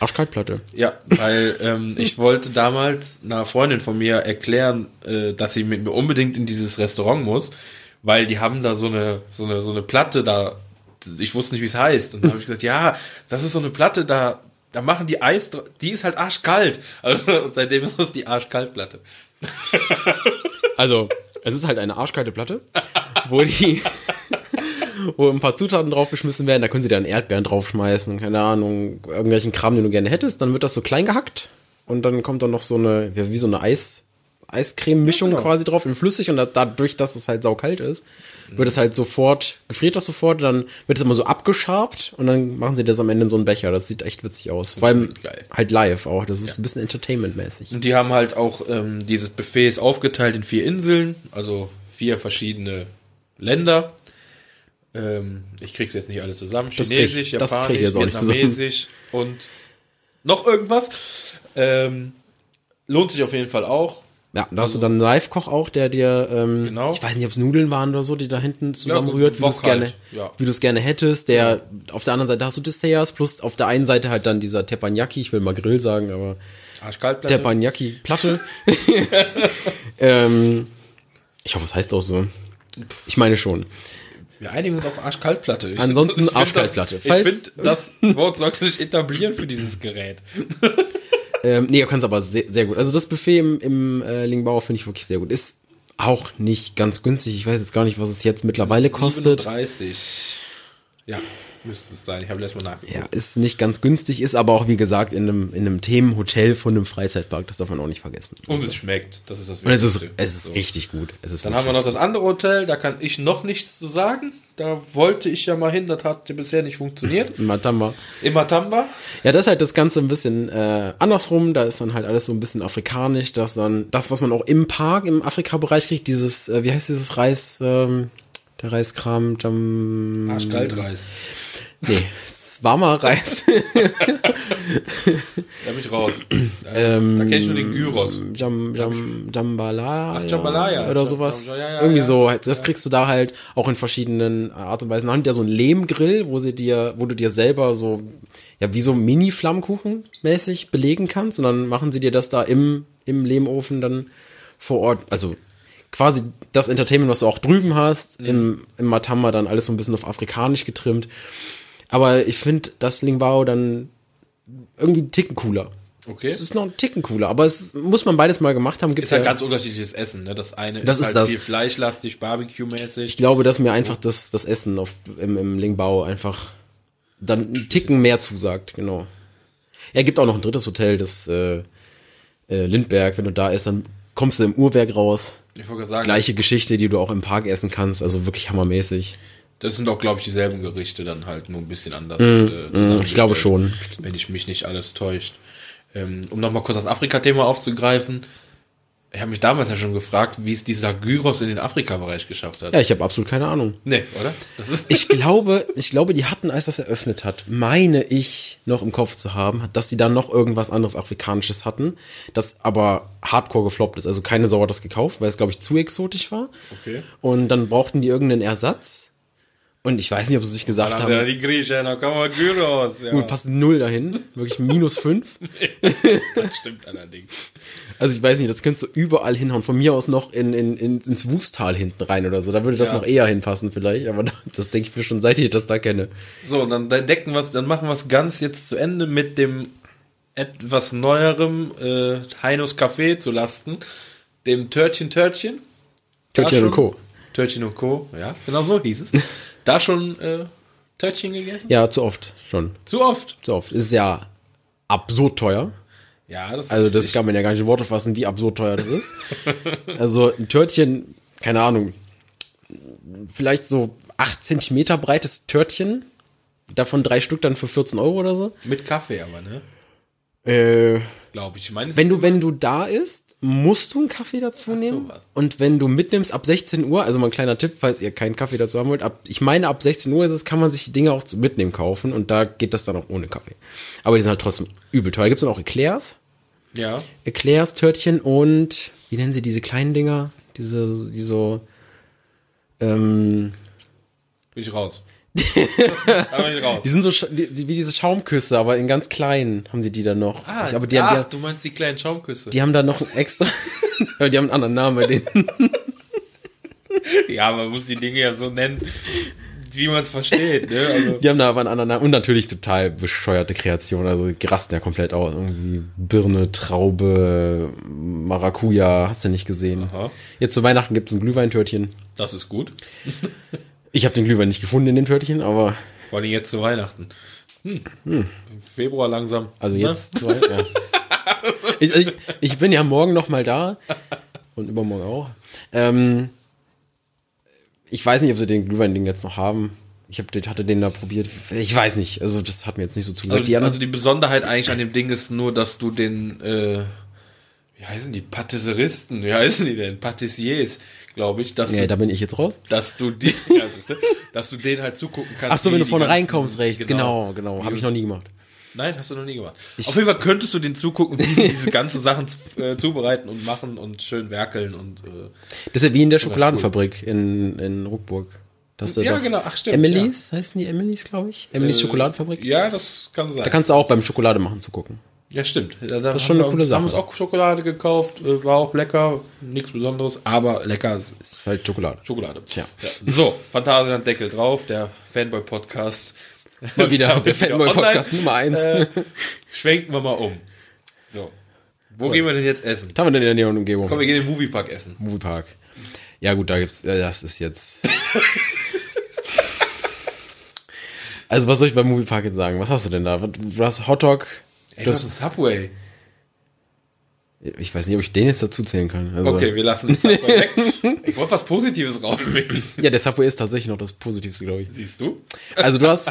Arschkaltplatte. Ja, weil ähm, ich wollte damals einer Freundin von mir erklären, äh, dass sie mit mir unbedingt in dieses Restaurant muss, weil die haben da so eine so eine so eine Platte da. Ich wusste nicht, wie es heißt. Und da habe ich gesagt, ja, das ist so eine Platte, da da machen die Eis, die ist halt arschkalt. Also und seitdem ist das die Arschkaltplatte. Also, es ist halt eine arschkalte Platte, wo die, wo ein paar Zutaten draufgeschmissen werden. Da können sie dann Erdbeeren draufschmeißen, keine Ahnung, irgendwelchen Kram, den du gerne hättest. Dann wird das so klein gehackt und dann kommt dann noch so eine, wie so eine Eis, Eiscreme-Mischung Ja, genau. quasi drauf in flüssig und da, dadurch, dass es halt saukalt ist, wird es halt sofort, gefriert das sofort, dann wird es immer so abgeschabt und dann machen sie das am Ende in so einen Becher. Das sieht echt witzig aus. Vor allem halt live auch. Das ist ein bisschen Entertainment-mäßig. Und die haben halt auch ähm, dieses Buffet ist aufgeteilt in vier Inseln, also vier verschiedene Länder. Ähm, ich krieg's jetzt nicht alle zusammen. Das Chinesisch, das krieg Japanisch, ich jetzt auch nicht zusammen. Vietnamesisch und noch irgendwas. Ähm, lohnt sich auf jeden Fall auch. Ja, da hast du dann einen Live-Koch auch, der dir, ähm, Genau. ich weiß nicht, ob es Nudeln waren oder so, die da hinten zusammenrührt, wie du Wok es gerne, halt, ja. wie du es gerne hättest. Der, auf der anderen Seite hast du Desserts, plus auf der einen Seite halt dann dieser Teppanyaki, ich will mal Grill sagen, aber. Teppanyaki-Platte. ähm, ich hoffe, es heißt auch so. Ich meine schon. Wir einigen uns auf Arschkaltplatte. Ich Ansonsten Arschkaltplatte. Ich finde, das Wort sollte sich etablieren für dieses Gerät. Ähm, nee, du kannst aber sehr, sehr gut. Also das Buffet im, im äh, Lingbauer finde ich wirklich sehr gut. Ist auch nicht ganz günstig. Ich weiß jetzt gar nicht, was es jetzt mittlerweile kostet. 37. Ja, müsste es sein. Ich habe letztes Mal nachgeguckt. Ja, ist nicht ganz günstig, ist aber auch, wie gesagt, in einem, in einem Themenhotel von einem Freizeitpark. Das darf man auch nicht vergessen. Und es schmeckt. Das ist das Und es ist, es ist So. richtig gut. Es ist Dann haben wir noch das andere Hotel, da kann ich noch nichts zu sagen. Da wollte ich ja mal hin, das hat bisher nicht funktioniert. Matamba. Im Matamba. Ja, das ist halt das Ganze ein bisschen äh, andersrum. Da ist dann halt alles so ein bisschen afrikanisch. Das dann, das, was man auch im Park, im Afrika-Bereich kriegt, dieses, äh, wie heißt dieses Reis, ähm, der Reiskram, Jam, Arschkaltreis. nee, es war mal Reis. Da bin ich raus. Da, da kenne ich nur den Gyros. Jam, Jam, Jambalaya. Ach, Jambalaya. Oder sowas. Jam- ja, ja, Irgendwie so. Das kriegst du da halt auch in verschiedenen Art und Weisen. Dann haben die ja so einen Lehmgrill, wo sie dir, wo du dir selber so, ja, wie so Mini-Flammkuchen mäßig belegen kannst. Und dann machen sie dir das da im, im Lehmofen dann vor Ort. Also quasi das Entertainment, was du auch drüben hast, im, im Matamba dann alles so ein bisschen auf afrikanisch getrimmt. Aber ich finde das Lingbao dann irgendwie einen Ticken cooler. Okay. Es ist noch ein Ticken cooler, aber es muss man beides mal gemacht haben. Gibt's Ist halt ja, ganz unterschiedliches Essen. Ne? Das eine Das ist, ist halt das. viel fleischlastig, Barbecue-mäßig. ich glaube, dass mir einfach das, das Essen auf, im, im Lingbao einfach dann einen Ticken mehr zusagt, genau. Er gibt auch noch ein drittes Hotel, das äh, äh, Lindberg. Wenn du da ist, dann kommst du im Uhrwerk raus. Ich wollte gerade sagen, Gleiche Geschichte, die du auch im Park essen kannst, also wirklich hammermäßig. Das sind auch, glaube ich, dieselben Gerichte, dann halt nur ein bisschen anders äh, Mm, ich glaube schon. Wenn ich mich nicht alles täuscht. Ähm, um nochmal kurz das Afrika-Thema aufzugreifen. Ich habe mich damals ja schon gefragt, wie es dieser Gyros in den Afrika-Bereich geschafft hat. Ja, ich habe absolut keine Ahnung. Nee, oder? Das ist Ich glaube, ich glaube, die hatten, als das eröffnet hat, meine ich noch im Kopf zu haben, dass die da noch irgendwas anderes Afrikanisches hatten, das aber hardcore gefloppt ist. Also keine Sau hat das gekauft, weil es, glaube ich, zu exotisch war. Okay. Und dann brauchten die irgendeinen Ersatz. Und ich weiß nicht, ob sie sich gesagt haben ja die Griechen, da kommen wir Gyros. Ja, gut, passt null dahin, wirklich minus fünf. das stimmt allerdings. Also ich weiß nicht, das könntest du überall hinhauen. Von mir aus noch in, in, in, ins Wustal hinten rein oder so. Da würde das Ja. noch eher hinpassen vielleicht, aber das denke ich mir schon, seit ich das da kenne. So, dann decken wir dann machen wir es ganz jetzt zu Ende mit dem etwas neuerem äh, Heinos Café zu Lasten, dem Törtchen Törtchen. Törtchen und Co. Törtchen und Co. Ja, genau so hieß es. Da schon äh, Törtchen gegessen? Ja, zu oft schon. Zu oft. Zu oft. Ist ja absurd teuer. Ja, das ist Also das richtig. kann man ja gar nicht in Worte fassen, wie absurd teuer das ist. also ein Törtchen, keine Ahnung, vielleicht so 8 Zentimeter breites Törtchen, davon drei Stück dann für 14 Euro oder so. Mit Kaffee aber, ne? Äh, Glaube ich. ich meine, es wenn ist du, wenn du da isst, musst du einen Kaffee dazu nehmen. sowas. Und wenn du mitnimmst ab 16 Uhr, also mal ein kleiner Tipp, falls ihr keinen Kaffee dazu haben wollt, ab, ich meine ab 16 Uhr ist es, kann man sich die Dinge auch zum Mitnehmen kaufen und da geht das dann auch ohne Kaffee. Aber die sind halt trotzdem übel teuer. Gibt es dann auch Eclairs? Ja. Eclairs, Törtchen und wie nennen sie diese kleinen Dinger? Diese, die so, ähm, Bin ich raus. die sind so die, wie diese Schaumküsse, aber in ganz kleinen haben sie die dann noch. Ah, ich, aber die, ach, haben, die, du meinst die kleinen Schaumküsse. die haben da noch ein extra, die haben einen anderen Namen bei denen. ja, man muss die Dinge ja so nennen, wie man es versteht. Ne? Also, Die haben da aber einen anderen Namen und natürlich total bescheuerte Kreation, also die rasten ja komplett aus. Irgendwie Birne, Traube, Maracuja, hast du nicht gesehen. Aha. Jetzt zu Weihnachten gibt es ein Glühweintörtchen. das ist gut. Ich habe den Glühwein nicht gefunden in den Törtchen, aber Vor allem jetzt zu Weihnachten. Hm. Im Februar langsam. Also Ne? jetzt zwei, ja. ich, ich, ich bin ja morgen noch mal da und übermorgen auch. Ähm, ich weiß nicht, ob sie den Glühwein-Ding jetzt noch haben. Ich hab, den- hatte den da probiert. Ich weiß nicht. Also das hat mir jetzt nicht so zugesagt. Also, die also die Besonderheit eigentlich an dem Ding ist nur, dass du den, äh, wie heißen die, Patisseristen, wie heißen die denn? Patissiers, glaube ich, dass, ja, du, da bin ich jetzt raus. dass du die, ja, du, dass du den halt zugucken kannst. Ach so, wenn du vorne reinkommst rechts. Genau, genau. Wie Habe ich noch nie gemacht. Nein, hast du noch nie gemacht. Auf jeden Fall könntest du den zugucken, wie sie diese ganzen Sachen äh, zubereiten und machen und schön werkeln und äh, Das ist ja wie in der Schokoladenfabrik in, in Ruckburg. Das Ja, doch genau. Ach, stimmt, Emily's, heißen die Emily's, glaube ich? Emily's Schokoladenfabrik? ja, das kann sein. Da kannst du auch beim Schokolade machen zugucken. Ja, stimmt. Da, da ist schon eine coole Sache. haben uns auch Schokolade gekauft, äh, war auch lecker, nichts Besonderes, aber lecker Das ist halt Schokolade. Schokolade. Tja. Ja. So, Phantasialand Deckel drauf, der Fanboy-Podcast. Mal wieder der Fanboy-Podcast. Nummer eins. Äh, schwenken wir mal um. So. Wo gehen wir denn jetzt essen? Was haben wir denn in der näheren Umgebung? Komm, wir gehen in den Moviepark essen. Moviepark. Ja gut, da gibt's, äh, das ist jetzt. also was soll ich beim Moviepark jetzt sagen? Was hast du denn da? Du hast Hotdog. Ey, Du hast, ein Subway. ich weiß nicht, ob ich den jetzt dazu zählen kann. Also, Okay, wir lassen den Subway weg. Ich wollte was Positives rauswählen. Ja, der Subway ist tatsächlich noch das Positivste, glaube ich. Siehst du? Also du hast,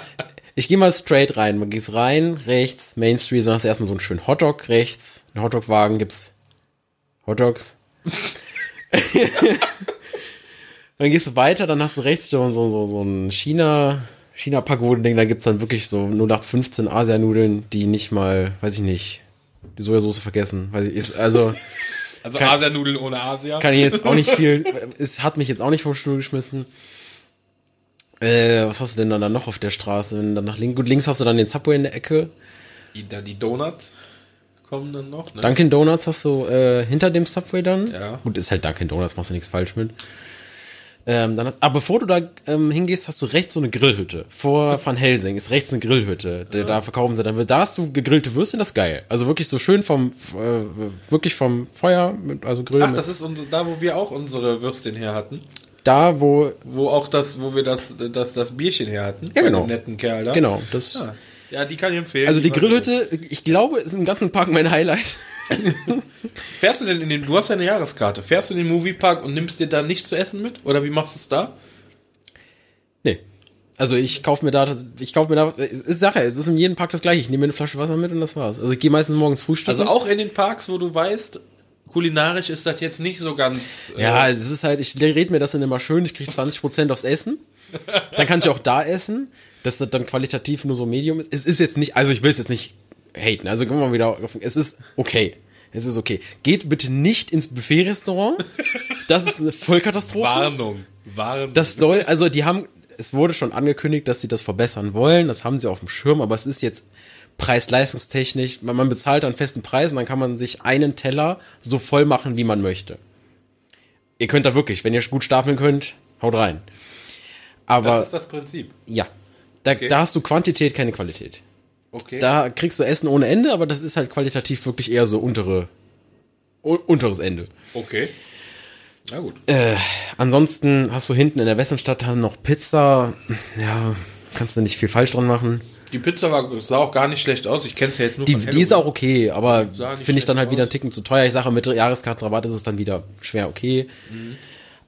ich gehe mal straight rein. Man gehst rein, rechts, Main Street, so hast du erstmal so einen schönen Hotdog rechts. Ein Hotdog-Wagen gibt's Hotdogs. dann gehst du weiter, dann hast du rechts so, so, so, so ein China, China-Pagoden-Ding, da gibt's dann wirklich so 0815 Asianudeln, die nicht mal, weiß ich nicht, die Sojasauce vergessen. Weiß ich, ist, also Also Kann- Asianudeln ohne Asia. kann ich jetzt auch nicht viel, es hat mich jetzt auch nicht vom Stuhl geschmissen. Äh, was hast du denn dann, da noch auf der Straße? Du dann nach links, gut, links hast du dann den Subway in der Ecke. Die, da die Donuts kommen dann noch. Ne? Dunkin' Donuts hast du äh, hinter dem Subway dann. Ja. Gut, ist halt Dunkin' Donuts, machst du nichts falsch mit. Ähm, dann hast, aber bevor du da ähm, hingehst, hast du rechts so eine Grillhütte. Vor Van Helsing ist rechts eine Grillhütte. Da, da verkaufen sie dann. Da hast du gegrillte Würstchen, das ist geil. Also wirklich so schön vom, äh, wirklich vom Feuer, mit, also Grill. Ach, das ist unser, da, wo wir auch unsere Würstchen her hatten. da, wo, Wo auch das, wo wir das, das, das Bierchen her hatten. Ja, genau. Netten Kerl da. genau, das. Ja, ja die kann ich empfehlen. Also die war Grillhütte, ich glaube, ist im ganzen Park mein Highlight. Fährst du denn in den, du hast ja eine Jahreskarte, fährst du in den Moviepark und nimmst dir da nichts zu essen mit? Oder wie machst du es da? Nee. Also ich kaufe mir da, ich kaufe mir da, es ist Sache, es ist in jedem Park das gleiche. Ich nehme mir eine Flasche Wasser mit und das war's. Also ich gehe meistens morgens frühstücken. Also auch in den Parks, wo du weißt, kulinarisch ist das jetzt nicht so ganz. äh, Ja, es ist halt, ich rede mir das dann immer schön, ich kriege 20% aufs Essen. Dann kann ich auch da essen, dass das dann qualitativ nur so Medium ist. Es ist jetzt nicht, also ich will es jetzt nicht haten, also kommen wir wieder auf, es ist okay. Es ist okay. Geht bitte nicht ins Buffet-Restaurant. Das ist eine Vollkatastrophe. Warnung. Warnung. Das soll, also die haben, es wurde schon angekündigt, dass sie das verbessern wollen. Das haben sie auf dem Schirm, aber es ist jetzt preis-leistungstechnisch. Man, man bezahlt einen festen Preis und dann kann man sich einen Teller so voll machen, wie man möchte. Ihr könnt da wirklich, wenn ihr gut stapeln könnt, haut rein. Aber das ist das Prinzip. ja, da, da hast du Quantität, keine Qualität. Okay. Da kriegst du Essen ohne Ende, aber das ist halt qualitativ wirklich eher so untere, unteres Ende. okay. Na gut. Äh, ansonsten hast du hinten in der Westernstadt noch Pizza. Ja, kannst du nicht viel falsch dran machen. Die Pizza war, sah auch gar nicht schlecht aus. Ich kenne es ja jetzt nur Die, von die ist auch okay, aber finde ich dann halt wieder aus. einen Ticken zu teuer. Ich sage, mit Jahreskartenrabatt ist es dann wieder schwer okay. Mhm.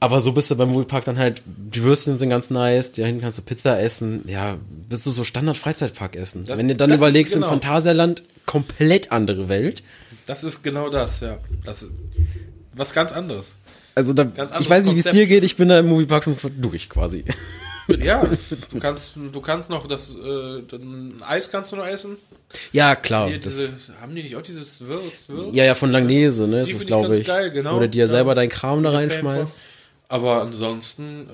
Aber so bist du beim Moviepark dann halt, die Würstchen sind ganz nice, da hinten kannst du Pizza essen. Ja, bist du so Standard-Freizeitpark essen. Das- Wenn du dann ist überlegst, genau. im Phantasialand komplett andere Welt. Das ist genau das, ja. Das ist was ganz anderes. Also da, Ganz ich anderes weiß nicht, wie es dir geht, ich bin da im Moviepark schon durch quasi. Ja, du kannst, du kannst noch das, äh, Eis kannst du noch essen. Ja, klar. Hier, diese, haben die nicht auch dieses Würz? ja, ja, von Langnese, ne, ist Die das, find ich glaube ich. geil, genau. Oder dir Ja. selber deinen Kram da reinschmeißt. Aber ansonsten,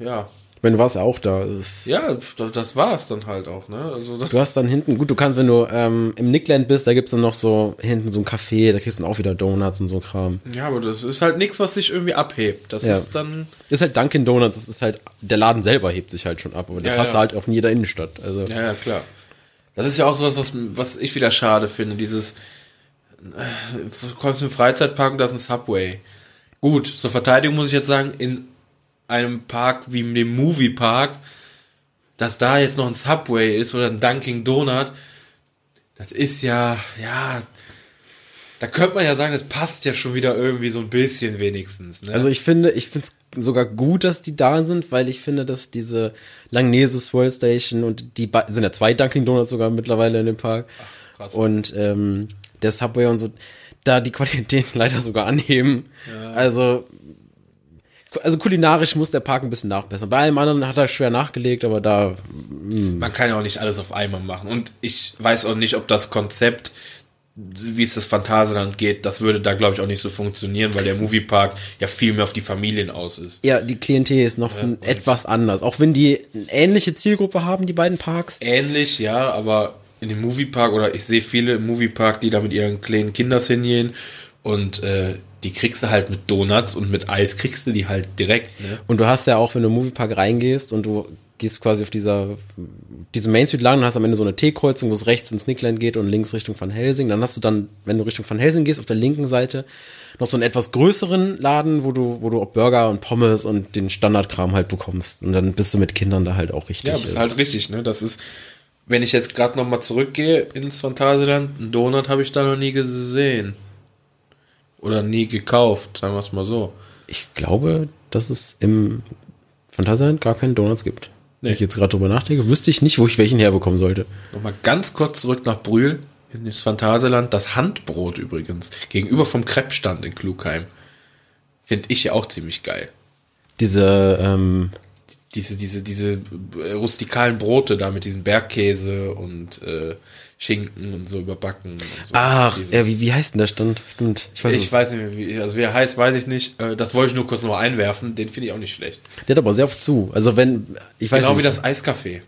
äh, ja. Meine, du warst ja auch da. Das, Ja, das, das war es dann halt auch, ne? Also das, Du hast dann hinten, gut, du kannst, wenn du ähm, im Nickland bist, da gibt's dann noch so hinten so ein Café, da kriegst du dann auch wieder Donuts und so Kram. ja, aber das ist halt nichts, was dich irgendwie abhebt. Das Ja. ist dann, Ist halt Dunkin' Donuts, das ist halt, der Laden selber hebt sich halt schon ab, aber das Ja, hast ja. du halt auch in jeder Innenstadt. Also, ja, ja, klar. Das ist ja auch sowas, was, was ich wieder schade finde, dieses, äh, du kommst in den Freizeitpark und da ist ein Subway. Gut, zur Verteidigung muss ich jetzt sagen, in einem Park wie dem Moviepark, dass da jetzt noch ein Subway ist oder ein Dunkin' Donut, das ist ja, ja, da könnte man ja sagen, das passt ja schon wieder irgendwie so ein bisschen wenigstens. Ne? also ich finde, ich finde es sogar gut, dass die da sind, weil ich finde, dass diese Langnese Swirl Station und die sind ja zwei Dunkin' Donuts sogar mittlerweile in dem Park. krass. Und ähm, der Subway und so, da die Qualität leider sogar anheben. Also, also kulinarisch muss der Park ein bisschen nachbessern. Bei allem anderen hat er schwer nachgelegt, aber da man kann ja auch nicht alles auf einmal machen. Und ich weiß auch nicht, ob das Konzept, wie es das Phantasialand geht, das würde da, glaube ich, auch nicht so funktionieren, weil der Moviepark ja viel mehr auf die Familien aus ist. Ja, die Klientel ist noch ein- etwas anders. Auch wenn die eine ähnliche Zielgruppe haben, die beiden Parks. Ähnlich, ja, aber in dem Moviepark, oder ich sehe viele im Moviepark, die da mit ihren kleinen Kinders hingehen und äh, die kriegst du halt mit Donuts und mit Eis kriegst du die halt direkt, ne? Und du hast ja auch, wenn du im Moviepark reingehst und du gehst quasi auf dieser, diese Main Street lang und hast am Ende so eine T-Kreuzung, wo es rechts ins Nickland geht und links Richtung Van Helsing. Dann hast du dann, wenn du Richtung Van Helsing gehst, auf der linken Seite noch so einen etwas größeren Laden, wo du, wo du auch Burger und Pommes und den Standardkram halt bekommst. Und dann bist du mit Kindern da halt auch richtig. Ja, das ist halt richtig, ne? Das ist, wenn ich jetzt gerade noch mal zurückgehe ins Phantasialand, einen Donut habe ich da noch nie gesehen. Oder nie gekauft, sagen wir es mal so. Ich glaube, dass es im Phantasialand gar keinen Donuts gibt. Wenn Nee. ich jetzt gerade drüber nachdenke, wüsste ich nicht, wo ich welchen herbekommen sollte. Nochmal ganz kurz zurück nach Brühl, in das Phantasialand, das Handbrot übrigens, gegenüber vom Kreppstand in Klugheim. Finde ich ja auch ziemlich geil. Diese, ähm, Diese, diese, diese äh, rustikalen Brote da mit diesem Bergkäse und äh, Schinken und so überbacken. So. ach, Dieses- ja, wie, wie heißt denn der Stand? Stimmt. Ich weiß Ich weiß nicht, mehr, wie, also wie er heißt, weiß ich nicht. Äh, Das wollte ich nur kurz noch einwerfen. Den finde ich auch nicht schlecht. Der hat aber sehr oft zu. Also wenn, ich weiß genau nicht. wie das Eiscafé.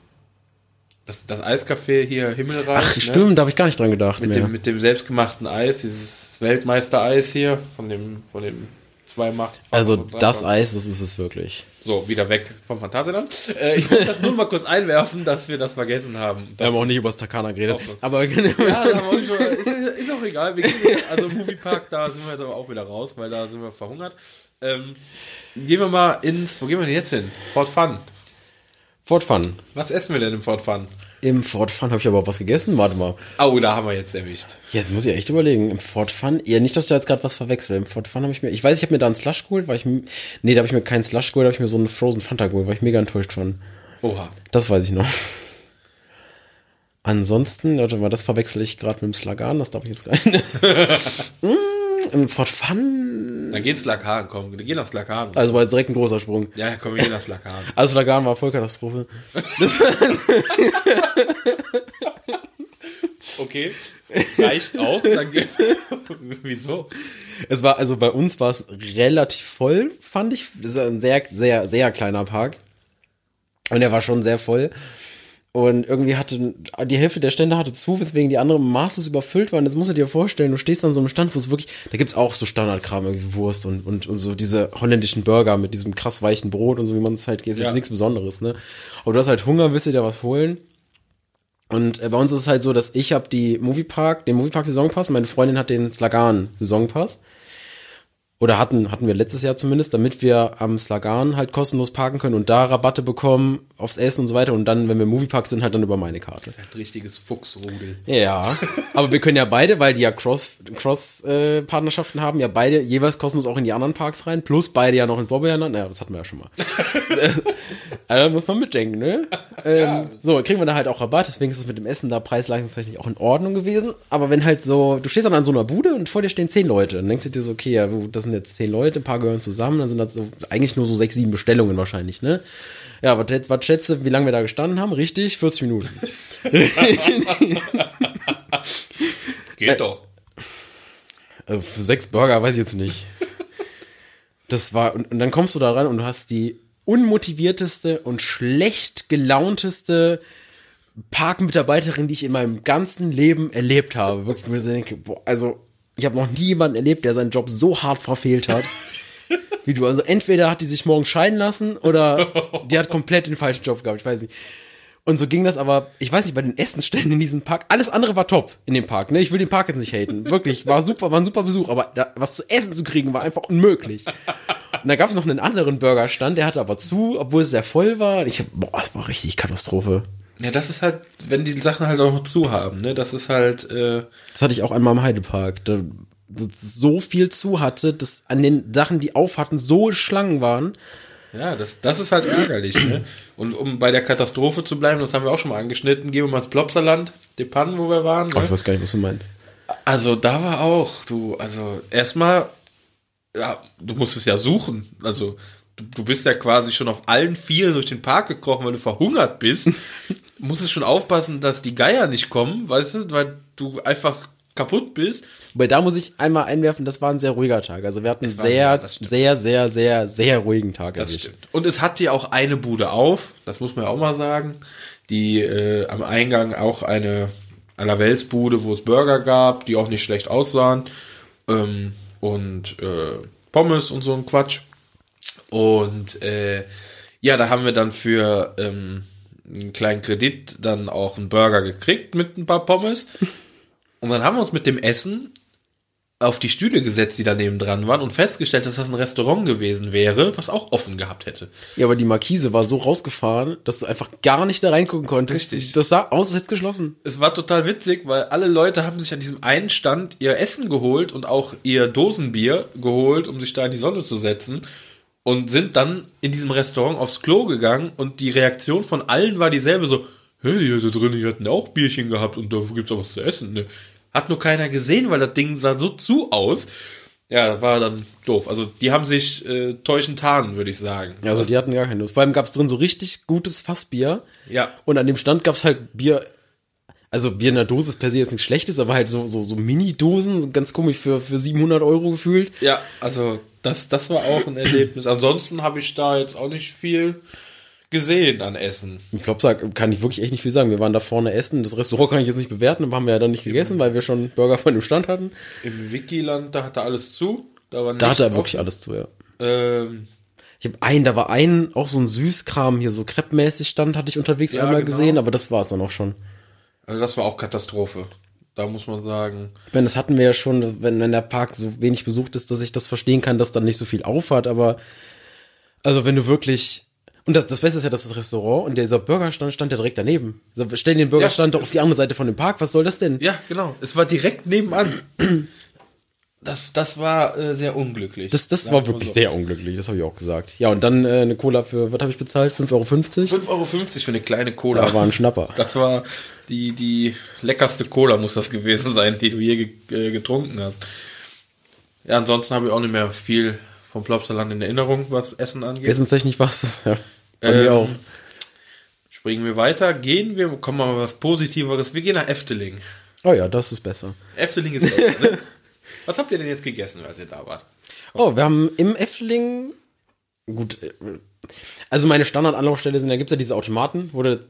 Das, das Eiscafé hier Himmelreich. Ach, ne? stimmt, da habe ich gar nicht dran gedacht. Mit mehr. dem, mit dem selbstgemachten Eis, dieses Weltmeister-Eis hier, von dem, von dem Zweimacht. also das Eis, das ist es wirklich. So, wieder weg vom Phantasialand. Äh, ich wollte das nur mal kurz einwerfen, dass wir das vergessen haben. Wir haben auch nicht über das Takana geredet. So. Aber Ja, da haben wir schon, ist, ist auch egal. Wir gehen, also Moviepark, da sind wir jetzt aber auch wieder raus, weil da sind wir verhungert. Ähm, gehen wir mal ins, wo gehen wir denn jetzt hin? Fort Fun. Fort Fun. Was essen wir denn im Fort Fun? Im Fort Fun habe ich aber was gegessen. Warte mal. Oh, da haben wir jetzt erwischt. Jetzt muss ich echt überlegen. Im Fort Fun, ja, nicht, dass du jetzt gerade was verwechselst. Im Fort Fun habe ich mir, ich weiß, ich habe mir da einen Slush geholt, weil ich, nee, da habe ich mir keinen Slush geholt, da habe ich mir so einen Frozen Fanta geholt, war ich mega enttäuscht von. Oha. Das weiß ich noch. Ansonsten, warte mal, das verwechsel ich gerade mit dem Slagan, das darf ich jetzt. Mm, Im Fort Fun, Dann geht's Lakan, komm, gehen nach Lakan. also war jetzt direkt ein großer Sprung. ja, komm, wir gehen nach Lakan. Also Slagan war Vollkatastrophe. Okay, reicht auch. Dann ge- Wieso? Es war, also bei uns war es relativ voll, fand ich. Das ist ein sehr, sehr, sehr kleiner Park. Und er war schon sehr voll. Und irgendwie hatte, die Hälfte der Stände hatte zu, weswegen die anderen maßlos überfüllt waren. Jetzt musst du dir vorstellen, du stehst an so einem Stand, wo es wirklich, da gibt's auch so Standardkram, irgendwie Wurst und, und, und so diese holländischen Burger mit diesem krass weichen Brot und so, wie man es halt, ist Ja. nichts Besonderes, ne? Aber du hast halt Hunger, willst du dir was holen. Und äh, bei uns ist es halt so, dass ich habe die Moviepark, den Moviepark Saisonpass, meine Freundin hat den Slagan Saisonpass. Oder hatten, hatten wir letztes Jahr zumindest, damit wir am Slagan halt kostenlos parken können und da Rabatte bekommen aufs Essen und so weiter und dann, wenn wir im Moviepark sind, halt dann über meine Karte. Das ist ein richtiges Fuchsrudel. Ja, aber wir können ja beide, weil die ja Cross, Cross äh, haben, ja beide jeweils kostenlos auch in die anderen Parks rein, plus beide ja noch in Bobbejahrland. Naja, das hatten wir ja schon mal. also muss man mitdenken, ne? Ähm, Ja. So, kriegen wir da halt auch Rabatt, deswegen ist es mit dem Essen da preis-leistungstechnisch auch in Ordnung gewesen. Aber wenn halt so, du stehst dann an so einer Bude und vor dir stehen zehn Leute, dann denkst du dir so, okay, ja, das sind jetzt zehn Leute, ein paar gehören zusammen, dann sind das so, eigentlich nur so sechs, sieben Bestellungen wahrscheinlich, ne? Ja, was, was schätze, du, wie lange wir da gestanden haben? Richtig, 40 Minuten. Geht doch. Äh, für sechs Burger weiß ich jetzt nicht. Das war, und, und dann kommst du da ran und du hast die unmotivierteste und schlecht gelaunteste Parkmitarbeiterin, die ich in meinem ganzen Leben erlebt habe. Wirklich, wo ich denke, boah, also, ich habe noch nie jemanden erlebt, der seinen Job so hart verfehlt hat. Wie du. Also entweder hat die sich morgens scheiden lassen oder die hat komplett den falschen Job gehabt. Ich weiß nicht. Und so ging das aber, ich weiß nicht, bei den Essenstellen in diesem Park, alles andere war top in dem Park, ne? Ich will den Park jetzt nicht haten. Wirklich, war super, war ein super Besuch, aber da, was zu essen zu kriegen war einfach unmöglich. Und da gab es noch einen anderen Burgerstand, der hatte aber zu, obwohl es sehr voll war. Ich hab, boah, es war richtig Katastrophe. Ja, das ist halt, wenn die Sachen halt auch noch zu haben, ne? Das ist halt, äh, Das hatte ich auch einmal im Heidepark. Da, so viel zu hatte, dass an den Sachen, die auf hatten, so Schlangen waren. ja, das, das ist halt ärgerlich, ne? Und um bei der Katastrophe zu bleiben, das haben wir auch schon mal angeschnitten, gehen wir mal ins Plopsaland, Depan, wo wir waren. Oh, Ne? ich weiß gar nicht, was du meinst. Also da war auch, du, also erstmal, ja, du musst es ja suchen. Also du, du bist ja quasi schon auf allen Vieren durch den Park gekrochen, weil du verhungert bist. musst es schon aufpassen, dass die Geier nicht kommen, weißt du, weil du einfach kaputt bist. Wobei da muss ich einmal einwerfen, das war ein sehr ruhiger Tag. Also wir hatten einen sehr, ja, sehr, sehr, sehr, sehr ruhigen Tag Das erwischt. stimmt. Und es hat hier auch eine Bude auf, das muss man ja auch mal sagen, die äh, am Eingang auch eine Allerweltsbude, wo es Burger gab, die auch nicht schlecht aussahen ähm, und äh, Pommes und so ein Quatsch. Und äh, ja, da haben wir dann für ähm, einen kleinen Kredit dann auch einen Burger gekriegt mit ein paar Pommes. Und dann haben wir uns mit dem Essen auf die Stühle gesetzt, die daneben dran waren und festgestellt, dass das ein Restaurant gewesen wäre, was auch offen gehabt hätte. Ja, aber die Markise war so rausgefahren, dass du einfach gar nicht da reingucken konntest. Richtig. Das sah aus, als hätte es geschlossen. Es war total witzig, weil alle Leute haben sich an diesem einen Stand ihr Essen geholt und auch ihr Dosenbier geholt, um sich da in die Sonne zu setzen und sind dann in diesem Restaurant aufs Klo gegangen und die Reaktion von allen war dieselbe so, hey, die da drin, die hatten auch Bierchen gehabt und da gibt's auch was zu essen. Ne? Hat nur keiner gesehen, weil das Ding sah so zu aus. Ja, das war dann doof. Also die haben sich äh, täuschend tarnen, würde ich sagen. Ja, also die hatten gar keine Lust. Vor allem gab's drin so richtig gutes Fassbier. Ja. Und an dem Stand gab's halt Bier. Also Bier in der Dose ist per se jetzt nichts Schlechtes, aber halt so, so, so Mini-Dosen, so ganz komisch für, für 700 Euro gefühlt. Ja, also das, das war auch ein Erlebnis. Ansonsten habe ich da jetzt auch nicht viel gesehen an Essen. Ich glaube, sag, kann ich wirklich echt nicht viel sagen. Wir waren da vorne essen. Das Restaurant kann ich jetzt nicht bewerten, aber haben wir ja dann nicht gegessen, weil wir schon Burger von dem Stand hatten. Im Wikiland, da hatte alles zu. Da, war Da hatte er wirklich offen. alles zu, ja. Ähm, Ich habe einen, da war ein, auch so ein Süßkram hier, so kreppmäßig stand, hatte ich unterwegs Ja, einmal genau. gesehen, aber das war es dann auch schon. also das war auch Katastrophe. Da muss man sagen. Ich meine, das hatten wir ja schon, wenn, wenn der Park so wenig besucht ist, dass ich das verstehen kann, dass dann nicht so viel aufhat, aber also wenn du wirklich und das, das Beste ist ja, dass das Restaurant und dieser Burgerstand stand ja direkt daneben. So, stell den Burgerstand Ja. doch auf die andere Seite von dem Park, was soll das denn? Ja, genau. Es war direkt nebenan. Das, das war äh, sehr unglücklich. Das, das war wir wirklich so. sehr unglücklich, das habe ich auch gesagt. Ja, und dann äh, eine Cola für, was habe ich bezahlt? 5,50 Euro? 5,50 Euro für eine kleine Cola. Da war ein Schnapper. Das war die, die leckerste Cola, muss das gewesen sein, die du je äh, getrunken hast. Ja, ansonsten habe ich auch nicht mehr viel vom Plopsaland in Erinnerung, was Essen angeht. Essenstechnisch war es, ja. Bei Ähm, mir auch. Springen wir weiter, gehen wir, kommen wir mal was Positiveres. Wir gehen nach Efteling. Oh ja, das ist besser. Efteling ist besser, ne? Was habt ihr denn jetzt gegessen, als ihr da wart? Oh, wir haben im Efteling, gut, äh, also meine Standardanlaufstelle sind, da gibt's ja diese Automaten, wo du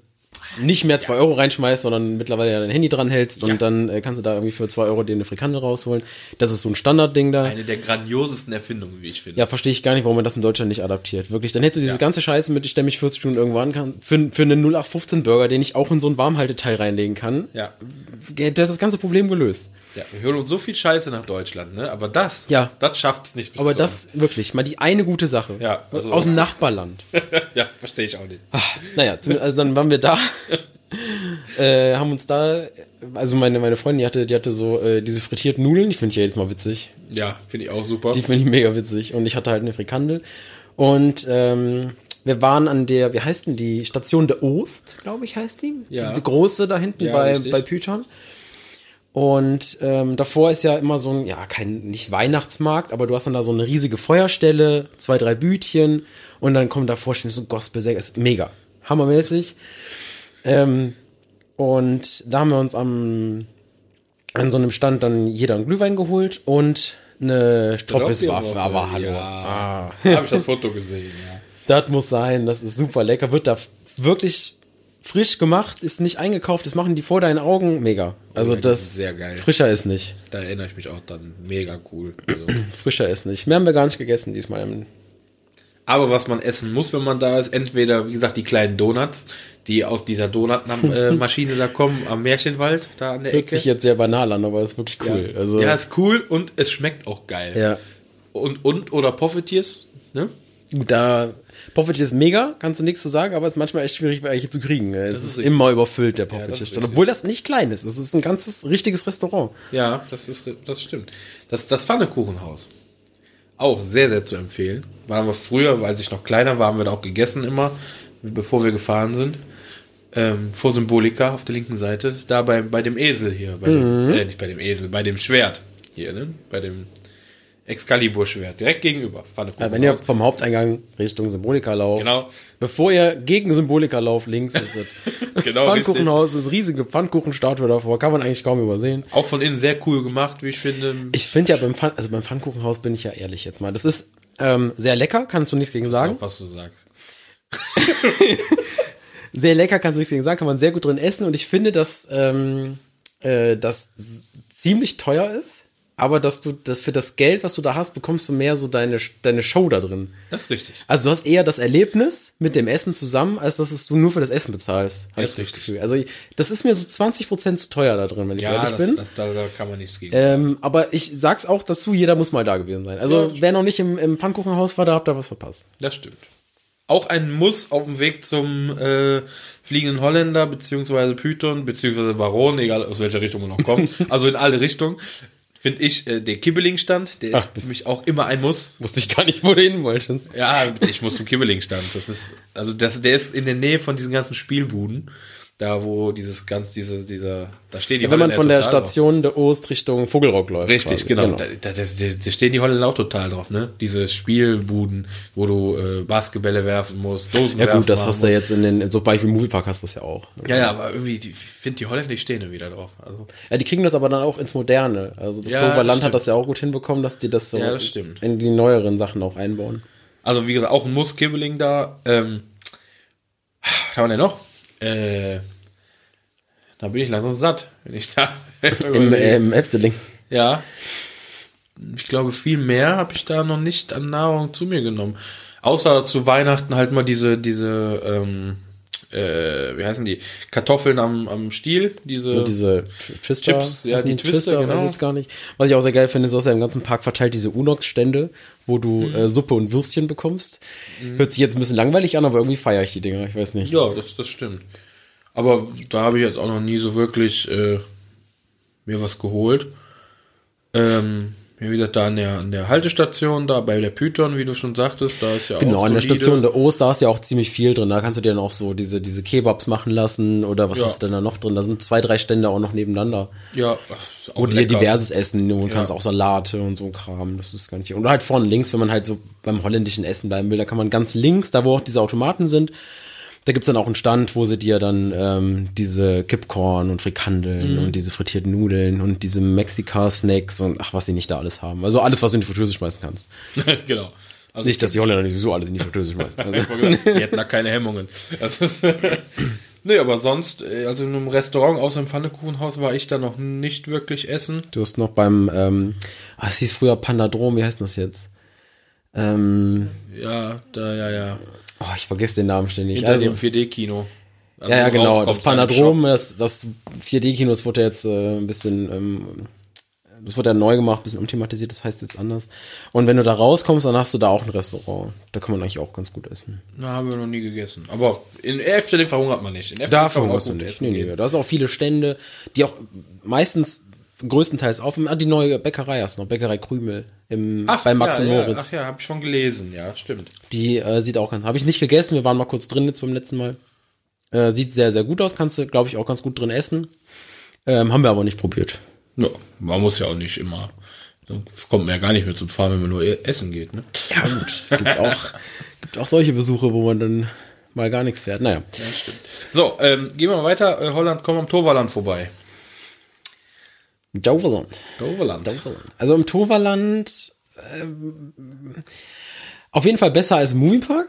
nicht mehr zwei Euro reinschmeißt, sondern mittlerweile ja dein Handy dran hältst Ja. und dann äh, kannst du da irgendwie für zwei Euro dir eine Frikandel rausholen. Das ist so ein Standardding da. Eine der grandiosesten Erfindungen, wie ich finde. Ja, verstehe ich gar nicht, warum man das in Deutschland nicht adaptiert. Wirklich, dann hättest du diese Ja. ganze Scheiße mit, ich stelle mich 40 Minuten irgendwo an kann, für, für einen 0815-Burger, den ich auch in so ein Warmhalteteil reinlegen kann. Ja. Das ist das ganze Problem gelöst. Ja. Wir hören uns so viel Scheiße nach Deutschland, ne? Aber das, Ja. das schafft es nicht bis Aber zu das wirklich, mal die eine gute Sache. Ja, also- Aus dem Nachbarland. ja, verstehe ich auch nicht. Naja, zum, also dann waren wir da, äh, haben uns da, also meine, meine Freundin, die hatte, die hatte so äh, diese frittierten Nudeln, die finde ich ja jedes Mal witzig. Ja, finde ich auch super. Die finde ich mega witzig. Und ich hatte halt eine Frikandel. Und ähm, wir waren an der, wie heißt denn die? Station der Ost, glaube ich, heißt die. Ja. Die große da hinten Ja, bei, richtig. bei Python. Und ähm, davor ist ja immer so ein, ja, kein, nicht Weihnachtsmarkt, aber du hast dann da so eine riesige Feuerstelle, zwei, drei Bütchen und dann kommen davor stehen so Gospelsänger, ist mega, hammermäßig. Ähm, und da haben wir uns am, an so einem Stand dann jeder einen Glühwein geholt und eine Stroppeswaffe, aber hallo. Ja, Ah. habe ich das Foto gesehen, ja. Das muss sein, das ist super lecker. Wird da wirklich frisch gemacht, ist nicht eingekauft, das machen die vor deinen Augen. Mega. Also Ja, das das, ist sehr geil. Frischer ist nicht. Da erinnere ich mich auch dann mega cool. Also. Frischer ist nicht. Mehr haben wir gar nicht gegessen diesmal. Aber was man essen muss, wenn man da ist, entweder, wie gesagt, die kleinen Donuts, die aus dieser Donutmaschine da kommen, am Märchenwald, da an der Hört Ecke. sich jetzt sehr banal an, aber ist wirklich cool. ja. Also, ja, ist cool und es schmeckt auch geil. ja. Und, und, oder Profiteers, ne? Da Profit ist mega, kannst du nichts zu sagen, aber ist manchmal echt schwierig, welche zu kriegen. Es ist ist, richtig. immer überfüllt, der das ist Stand. richtig. Obwohl das nicht klein ist. Es ist ein ganzes, richtiges Restaurant. Ja, das ist, das stimmt. Das, das Pfannekuchenhaus. Auch sehr, sehr zu empfehlen. Waren wir früher, als ich noch kleiner war, haben wir da auch gegessen immer, bevor wir gefahren sind. Ähm, vor Symbolika auf der linken Seite, da bei, bei dem Esel hier, bei dem, äh, nicht bei dem Esel, bei dem Schwert hier, ne? Bei dem Excalibur-Schwert, direkt gegenüber. Ja, wenn ihr vom Haupteingang Richtung Symbolika lauft, Genau. bevor ihr gegen Symbolika lauft, links ist es. Genau, Pfannkuchenhaus, ist riesige Pfannkuchenstatue davor, kann man eigentlich kaum übersehen. Auch von innen sehr cool gemacht, wie ich finde. Ich finde ja beim Pfann, also beim Pfannkuchenhaus bin ich ja ehrlich jetzt mal. Das ist ähm, sehr lecker, kannst du nichts gegen sagen. Auch, was du sagst. Sehr lecker, kannst du nichts gegen sagen, kann man sehr gut drin essen und ich finde, dass ähm, äh, das ziemlich teuer ist, aber dass du das für das Geld, was du da hast, bekommst du mehr so deine deine Show da drin. Das ist richtig. Also du hast eher das Erlebnis mit dem Essen zusammen, als dass es du nur für das Essen bezahlst, habe ich das richtig. Gefühl. Also das ist mir so 20% zu teuer da drin, wenn ich Ja, ehrlich das, bin. das, da, da kann man nichts gegen. ähm, aber ich sag's auch dazu, jeder muss mal da gewesen sein. Also Ja. wer noch nicht im, im Pfannkuchenhaus war, da habt ihr was verpasst. Das stimmt. Auch ein Muss auf dem Weg zum äh, fliegenden Holländer, beziehungsweise Python, beziehungsweise Baron, egal aus welcher Richtung man noch kommt. also in alle Richtungen. Finde ich, äh, der Kibbeling-Stand, der ist Ach, für mich auch immer ein Muss. Wusste ich gar nicht, wo du hin wolltest. Ja, ich muss zum Kibbeling-Stand. Das ist, also das, der ist in der Nähe von diesen ganzen Spielbuden. Da, wo dieses ganz, diese, dieser, da stehen die Ja, wenn man von der total drauf. Station der Ost Richtung Vogelrock läuft. Richtig, quasi. genau. Da, da, da, da stehen die Holländer auch total drauf, ne? Diese Spielbuden, wo du äh, Basketbälle werfen musst, Dosen Ja gut, das hast du jetzt in den, so bei wie Moviepark hast du das ja auch. Ja, ja, aber irgendwie, die, ich finde die Holländer, die stehen wieder drauf. Also, Ja, die kriegen das aber dann auch ins Moderne. Also das Ja, Land hat das ja auch gut hinbekommen, dass die das so Ja, das in die neueren Sachen auch einbauen. also wie gesagt, auch ein Muss Kibbeling da. Ähm, was haben wir denn noch? Äh, da bin ich langsam satt, wenn ich da. Im, äh, im Efteling. Ja. Ich glaube, viel mehr habe ich da noch nicht an Nahrung zu mir genommen. Außer zu Weihnachten halt mal diese, diese, ähm, äh, wie heißen die? Kartoffeln am, am Stiel, diese. Und diese Twister, Chips, ja, die Twister, weiß genau. ich jetzt gar nicht. Was ich auch sehr geil finde, ist, hast ja im ganzen Park verteilt diese Unox-Stände, wo du Mhm. äh, Suppe und Würstchen bekommst. Hört sich jetzt ein bisschen langweilig an, aber irgendwie feiere ich die Dinger, ich weiß nicht. Ja, das, das stimmt. Aber da habe ich jetzt auch noch nie so wirklich äh, mir was geholt. Ähm, wie gesagt, da an der, an der Haltestation, da bei der Python, wie du schon sagtest, da ist ja Genau, auch an der. Station der Ost, da ist ja auch ziemlich viel drin. Da kannst du dir dann auch so diese, diese Kebabs machen lassen oder was Ja. hast du denn da noch drin? Da sind zwei, drei Stände auch noch nebeneinander. Ja, auch Wo du dir diverses Essen und Ja. kannst auch Salate und so ein Kram. Das ist gar nicht. Und halt vorne links, wenn man halt so beim holländischen Essen bleiben will, da kann man ganz links, da wo auch diese Automaten sind, da gibt's dann auch einen Stand, wo sie dir dann ähm, diese Kipcorn und Frikandeln Mhm. und diese frittierten Nudeln und diese Mexika-Snacks und ach, was sie nicht da alles haben. Also alles, was du in die Fritteuse schmeißen kannst. genau. Also Nicht, dass die Holländer nicht so alles in die Fritteuse schmeißen. Also, die hätten da keine Hemmungen. Das ist Nee, aber sonst, äh, also in einem Restaurant außer im Pfannekuchenhaus war ich da noch nicht wirklich essen. Du hast noch beim, ähm, ah, es hieß früher Pandadrom, wie heißt das jetzt? Ähm, Ja, da, ja, ja. Oh, ich vergesse den Namen ständig. Hinter Also, dem 4D-Kino. Also ja, ja, genau. Das Panadrom, das, das 4D-Kino, das wurde ja jetzt äh, ein bisschen, ähm, das wurde ja neu gemacht, ein bisschen umthematisiert, das heißt jetzt anders. Und wenn du da rauskommst, dann hast du da auch ein Restaurant. Da kann man eigentlich auch ganz gut essen. Na, haben wir noch nie gegessen. Aber in Efteling verhungert man nicht. In Efteling Da kann man nicht. Nee, nee, da ist auch viele Stände, die auch meistens größtenteils auf. Ah, die neue Bäckerei hast du noch, Bäckerei Krümel im, bei Max ja, und ja, Moritz. Ach ja, habe ich schon gelesen. Ja, stimmt. Die äh, sieht auch ganz. Habe ich nicht gegessen. Wir waren mal kurz drin jetzt beim letzten Mal. Äh, sieht sehr, sehr gut aus. Kannst du, glaube ich, auch ganz gut drin essen. Ähm, haben wir aber nicht probiert. Ja, man muss ja auch nicht immer. Dann kommt man ja gar nicht mehr zum Fahren, wenn man nur e- essen geht. Ne? Ja, gut. Gibt auch, gibt auch solche Besuche, wo man dann mal gar nichts fährt. Naja. So, ähm, gehen wir mal weiter. Äh, Holland, kommen am Toverland vorbei. Doverland. Toverland. Also im Toverland ähm, auf jeden Fall besser als im Moviepark.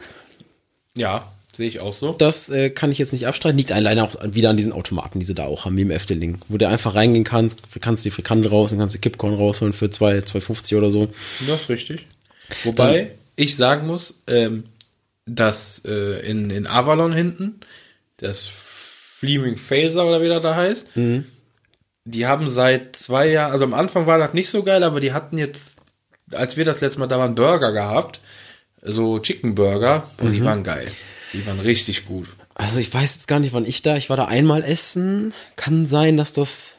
Ja, sehe ich auch so. Das äh, kann ich jetzt nicht abstreiten. Liegt alleine auch wieder an diesen Automaten, die sie da auch haben, wie im Efteling. Wo du einfach reingehen kannst, kannst die Frikandel raus und kannst die Kippkorn rausholen für 2, 2,50 oder so. Das ist richtig. Wobei ich sagen muss, ähm, dass äh, in, in Avalon hinten, das Fleeming Phaser oder wie das da heißt, die haben seit zwei Jahren, also am Anfang war das nicht so geil, aber die hatten jetzt, als wir das letzte Mal da waren, Burger gehabt, so Chicken Burger, und die waren geil. Die waren richtig gut. Also ich weiß jetzt gar nicht, wann ich da, ich war da einmal essen. Kann sein, dass das,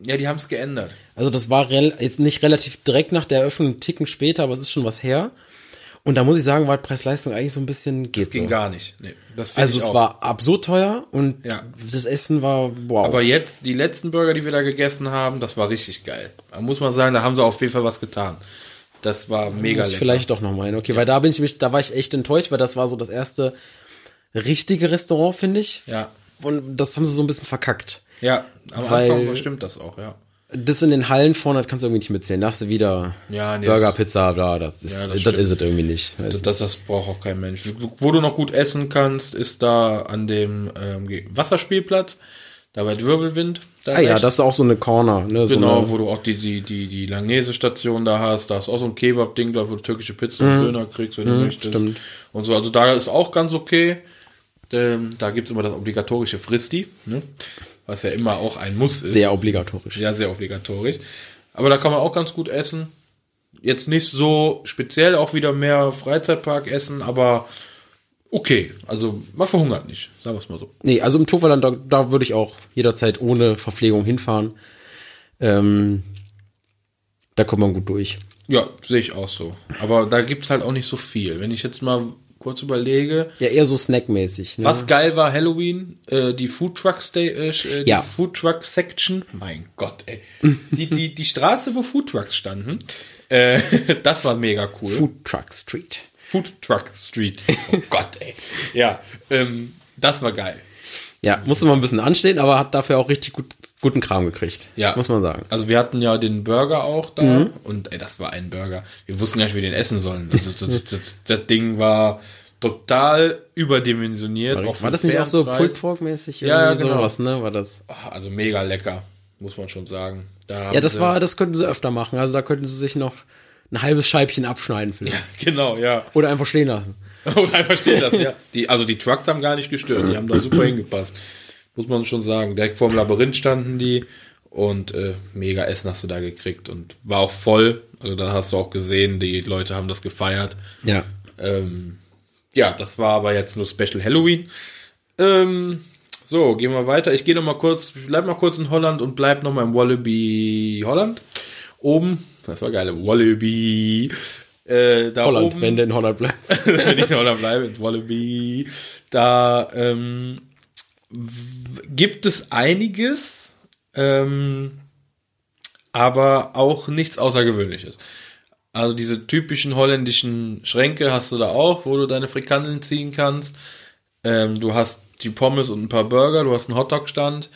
Ja, die haben es geändert. also das war jetzt nicht relativ direkt nach der Eröffnung, einen Ticken später, aber es ist schon was her. Und da muss ich sagen, war Preis-Leistung eigentlich so ein bisschen geht Das ging so. gar nicht. Nee, Also es war absurd teuer und Ja. das Essen war wow. Aber jetzt, die letzten Burger, die wir da gegessen haben, das war richtig geil. Da muss man sagen, da haben sie auf jeden Fall was getan. Das war mega muss lecker. vielleicht doch noch mal hin. Okay, weil da bin ich mich, da war ich echt enttäuscht, weil das war so das erste richtige Restaurant, finde ich. Ja. Und das haben sie so ein bisschen verkackt. Ja, am Weil- Anfang stimmt das auch, ja. Das in den Hallen vorne, das kannst du irgendwie nicht mitzählen. Da hast du wieder Ja, nee, Burger, das- Pizza, bla, das ist, Ja, das das, ist es irgendwie nicht. Das, nicht. das, das braucht auch kein Mensch. Wo du noch gut essen kannst, ist da an dem ähm, Wasserspielplatz, da bei Wirbelwind. Da ah ja, das ist auch so eine Corner, ne? So Genau, eine, wo du auch die, die, die, die Langnese-Station da hast. Da du auch so ein Kebab-Ding, da wo du türkische Pizza und Döner kriegst, wenn du möchtest. Mhm. stimmt. Und so, also da ist auch ganz okay. Ähm, da gibt's immer das obligatorische Fristi, ne? Was ja immer auch ein Muss ist. sehr obligatorisch. Ja, sehr obligatorisch. Aber da kann man auch ganz gut essen. Jetzt nicht so speziell, auch wieder mehr Freizeitpark essen, aber okay. Also man verhungert nicht, sagen wir es mal so. Nee, also im Toverland, da, da würde ich auch jederzeit ohne Verpflegung hinfahren. Ähm, da kommt man gut durch. Ja, sehe ich auch so. Aber da gibt's halt auch nicht so viel. Wenn ich jetzt mal kurz überlege, Ja, eher so snackmäßig. Ne? was geil war Halloween, äh, die Food Truck Sta äh, die Ja. Food Truck Section. Mein Gott, ey. Die, die, die Straße, wo Food Trucks standen, äh, das war mega cool. Food Truck Street. Food Truck Street. Oh Gott, ey. Ja, ähm, das war geil. Ja, musste mal ein bisschen anstehen, aber hat dafür auch richtig gut, guten Kram gekriegt. Ja. Muss man sagen. Also wir hatten ja den Burger auch da und ey, das war ein Burger. Wir wussten gar nicht, wie wir den essen sollen. Das, das, das, das, das Ding war total überdimensioniert. auch für War das nicht auch so Pulled. Pork mäßig? Ja, ja, genau. Sowas, ne? War das? Ah, Also mega lecker, muss man schon sagen. Da Ja, das war, das könnten sie öfter machen. Also da könnten sie sich noch ein halbes Scheibchen abschneiden vielleicht. Genau, ja. Oder einfach stehen lassen. Oder einfach stehen lassen, ja. Die, also die Trucks haben gar nicht gestört, die haben da super hingepasst. Muss man schon sagen. Direkt vorm Labyrinth standen die und äh, mega Essen hast du da gekriegt und war auch voll. Also da hast du auch gesehen, die Leute haben das gefeiert. Ja. Ähm, ja, das war aber jetzt nur Special Halloween. Ähm, so, gehen wir weiter. Ich gehe noch mal kurz, bleib mal kurz in Holland und bleib noch mal im Wallaby Holland. Oben, das war geil, Wallaby. Äh, da Holland, oben, wenn du in Holland bleibst. wenn ich in Holland bleibe, ins Wallaby. Da ähm, gibt es einiges, ähm, aber auch nichts Außergewöhnliches. Also diese typischen holländischen Schränke hast du da auch, wo du deine Frikandeln ziehen kannst. Ähm, du hast die Pommes und ein paar Burger, du hast einen Hotdog-Stand.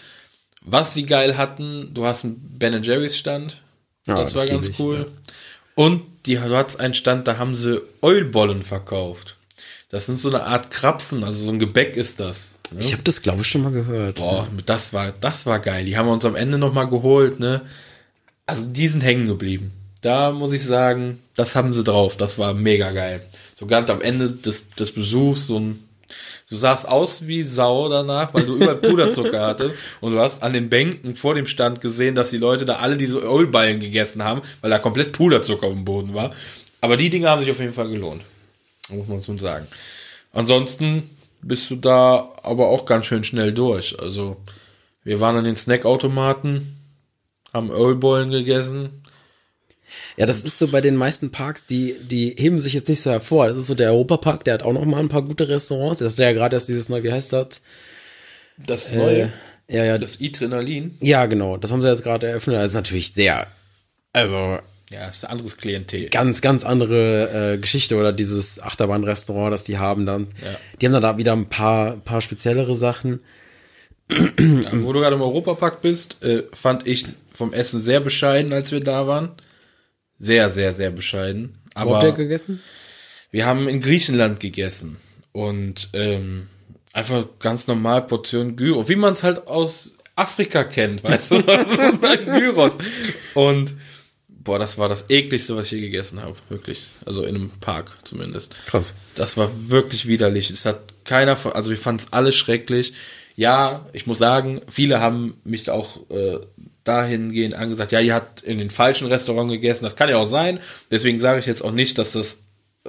Was sie geil hatten, du hast einen Ben Jerry's Stand. Ja, das, das war ganz lieb ich, cool. Und die, du hattest einen Stand, da haben sie Eulbollen verkauft. Das sind so eine Art Krapfen, also so ein Gebäck ist das. Ne? Ich habe das, glaube ich, schon mal gehört. Boah, das war, das war geil. Die haben wir uns am Ende nochmal geholt, ne? Also die sind hängen geblieben. Da muss ich sagen, das haben sie drauf. Das war mega geil. So ganz am Ende des, des Besuchs so ein Du sahst aus wie Sau danach, weil du überall Puderzucker hattest und du hast an den Bänken vor dem Stand gesehen, dass die Leute da alle diese Ölballen gegessen haben, weil da komplett Puderzucker auf dem Boden war. Aber die Dinge haben sich auf jeden Fall gelohnt. Muss man so sagen. Ansonsten bist du da aber auch ganz schön schnell durch. Also, wir waren an den Snackautomaten, haben Ölballen gegessen, Ja, das ist so bei den meisten Parks, die, die heben sich jetzt nicht so hervor. Das ist so der Europapark, der hat auch noch mal ein paar gute Restaurants. Der hat ja gerade erst dieses neue, wie heißt das? Das Äh, neue, ja, ja, das Adrenalin. ja, genau. Das haben sie jetzt gerade eröffnet. Das ist natürlich sehr, also Ja, ist ein anderes Klientel. ganz, ganz andere äh, Geschichte oder dieses Achterbahnrestaurant, das die haben dann. Ja. Die haben dann da wieder ein paar, paar speziellere Sachen. Ja, wo du gerade im Europapark bist, äh, fand ich vom Essen sehr bescheiden, als wir da waren. Sehr, sehr, sehr bescheiden. Wo habt ihr Aber gegessen? wir haben in Griechenland gegessen und ähm, einfach ganz normal Portion Gyros, wie man es halt aus Afrika kennt, weißt du? Halt Gyros. Und boah, das war das ekligste, was ich je gegessen habe, wirklich. Also in einem Park zumindest. Krass. Das war wirklich widerlich. Es hat keiner, von- also wir fanden es alle schrecklich. Ja, ich muss sagen, viele haben mich auch äh, dahingehend angesagt, ja, ihr habt in den falschen Restaurant gegessen. Das kann ja auch sein. Deswegen sage ich jetzt auch nicht, dass das,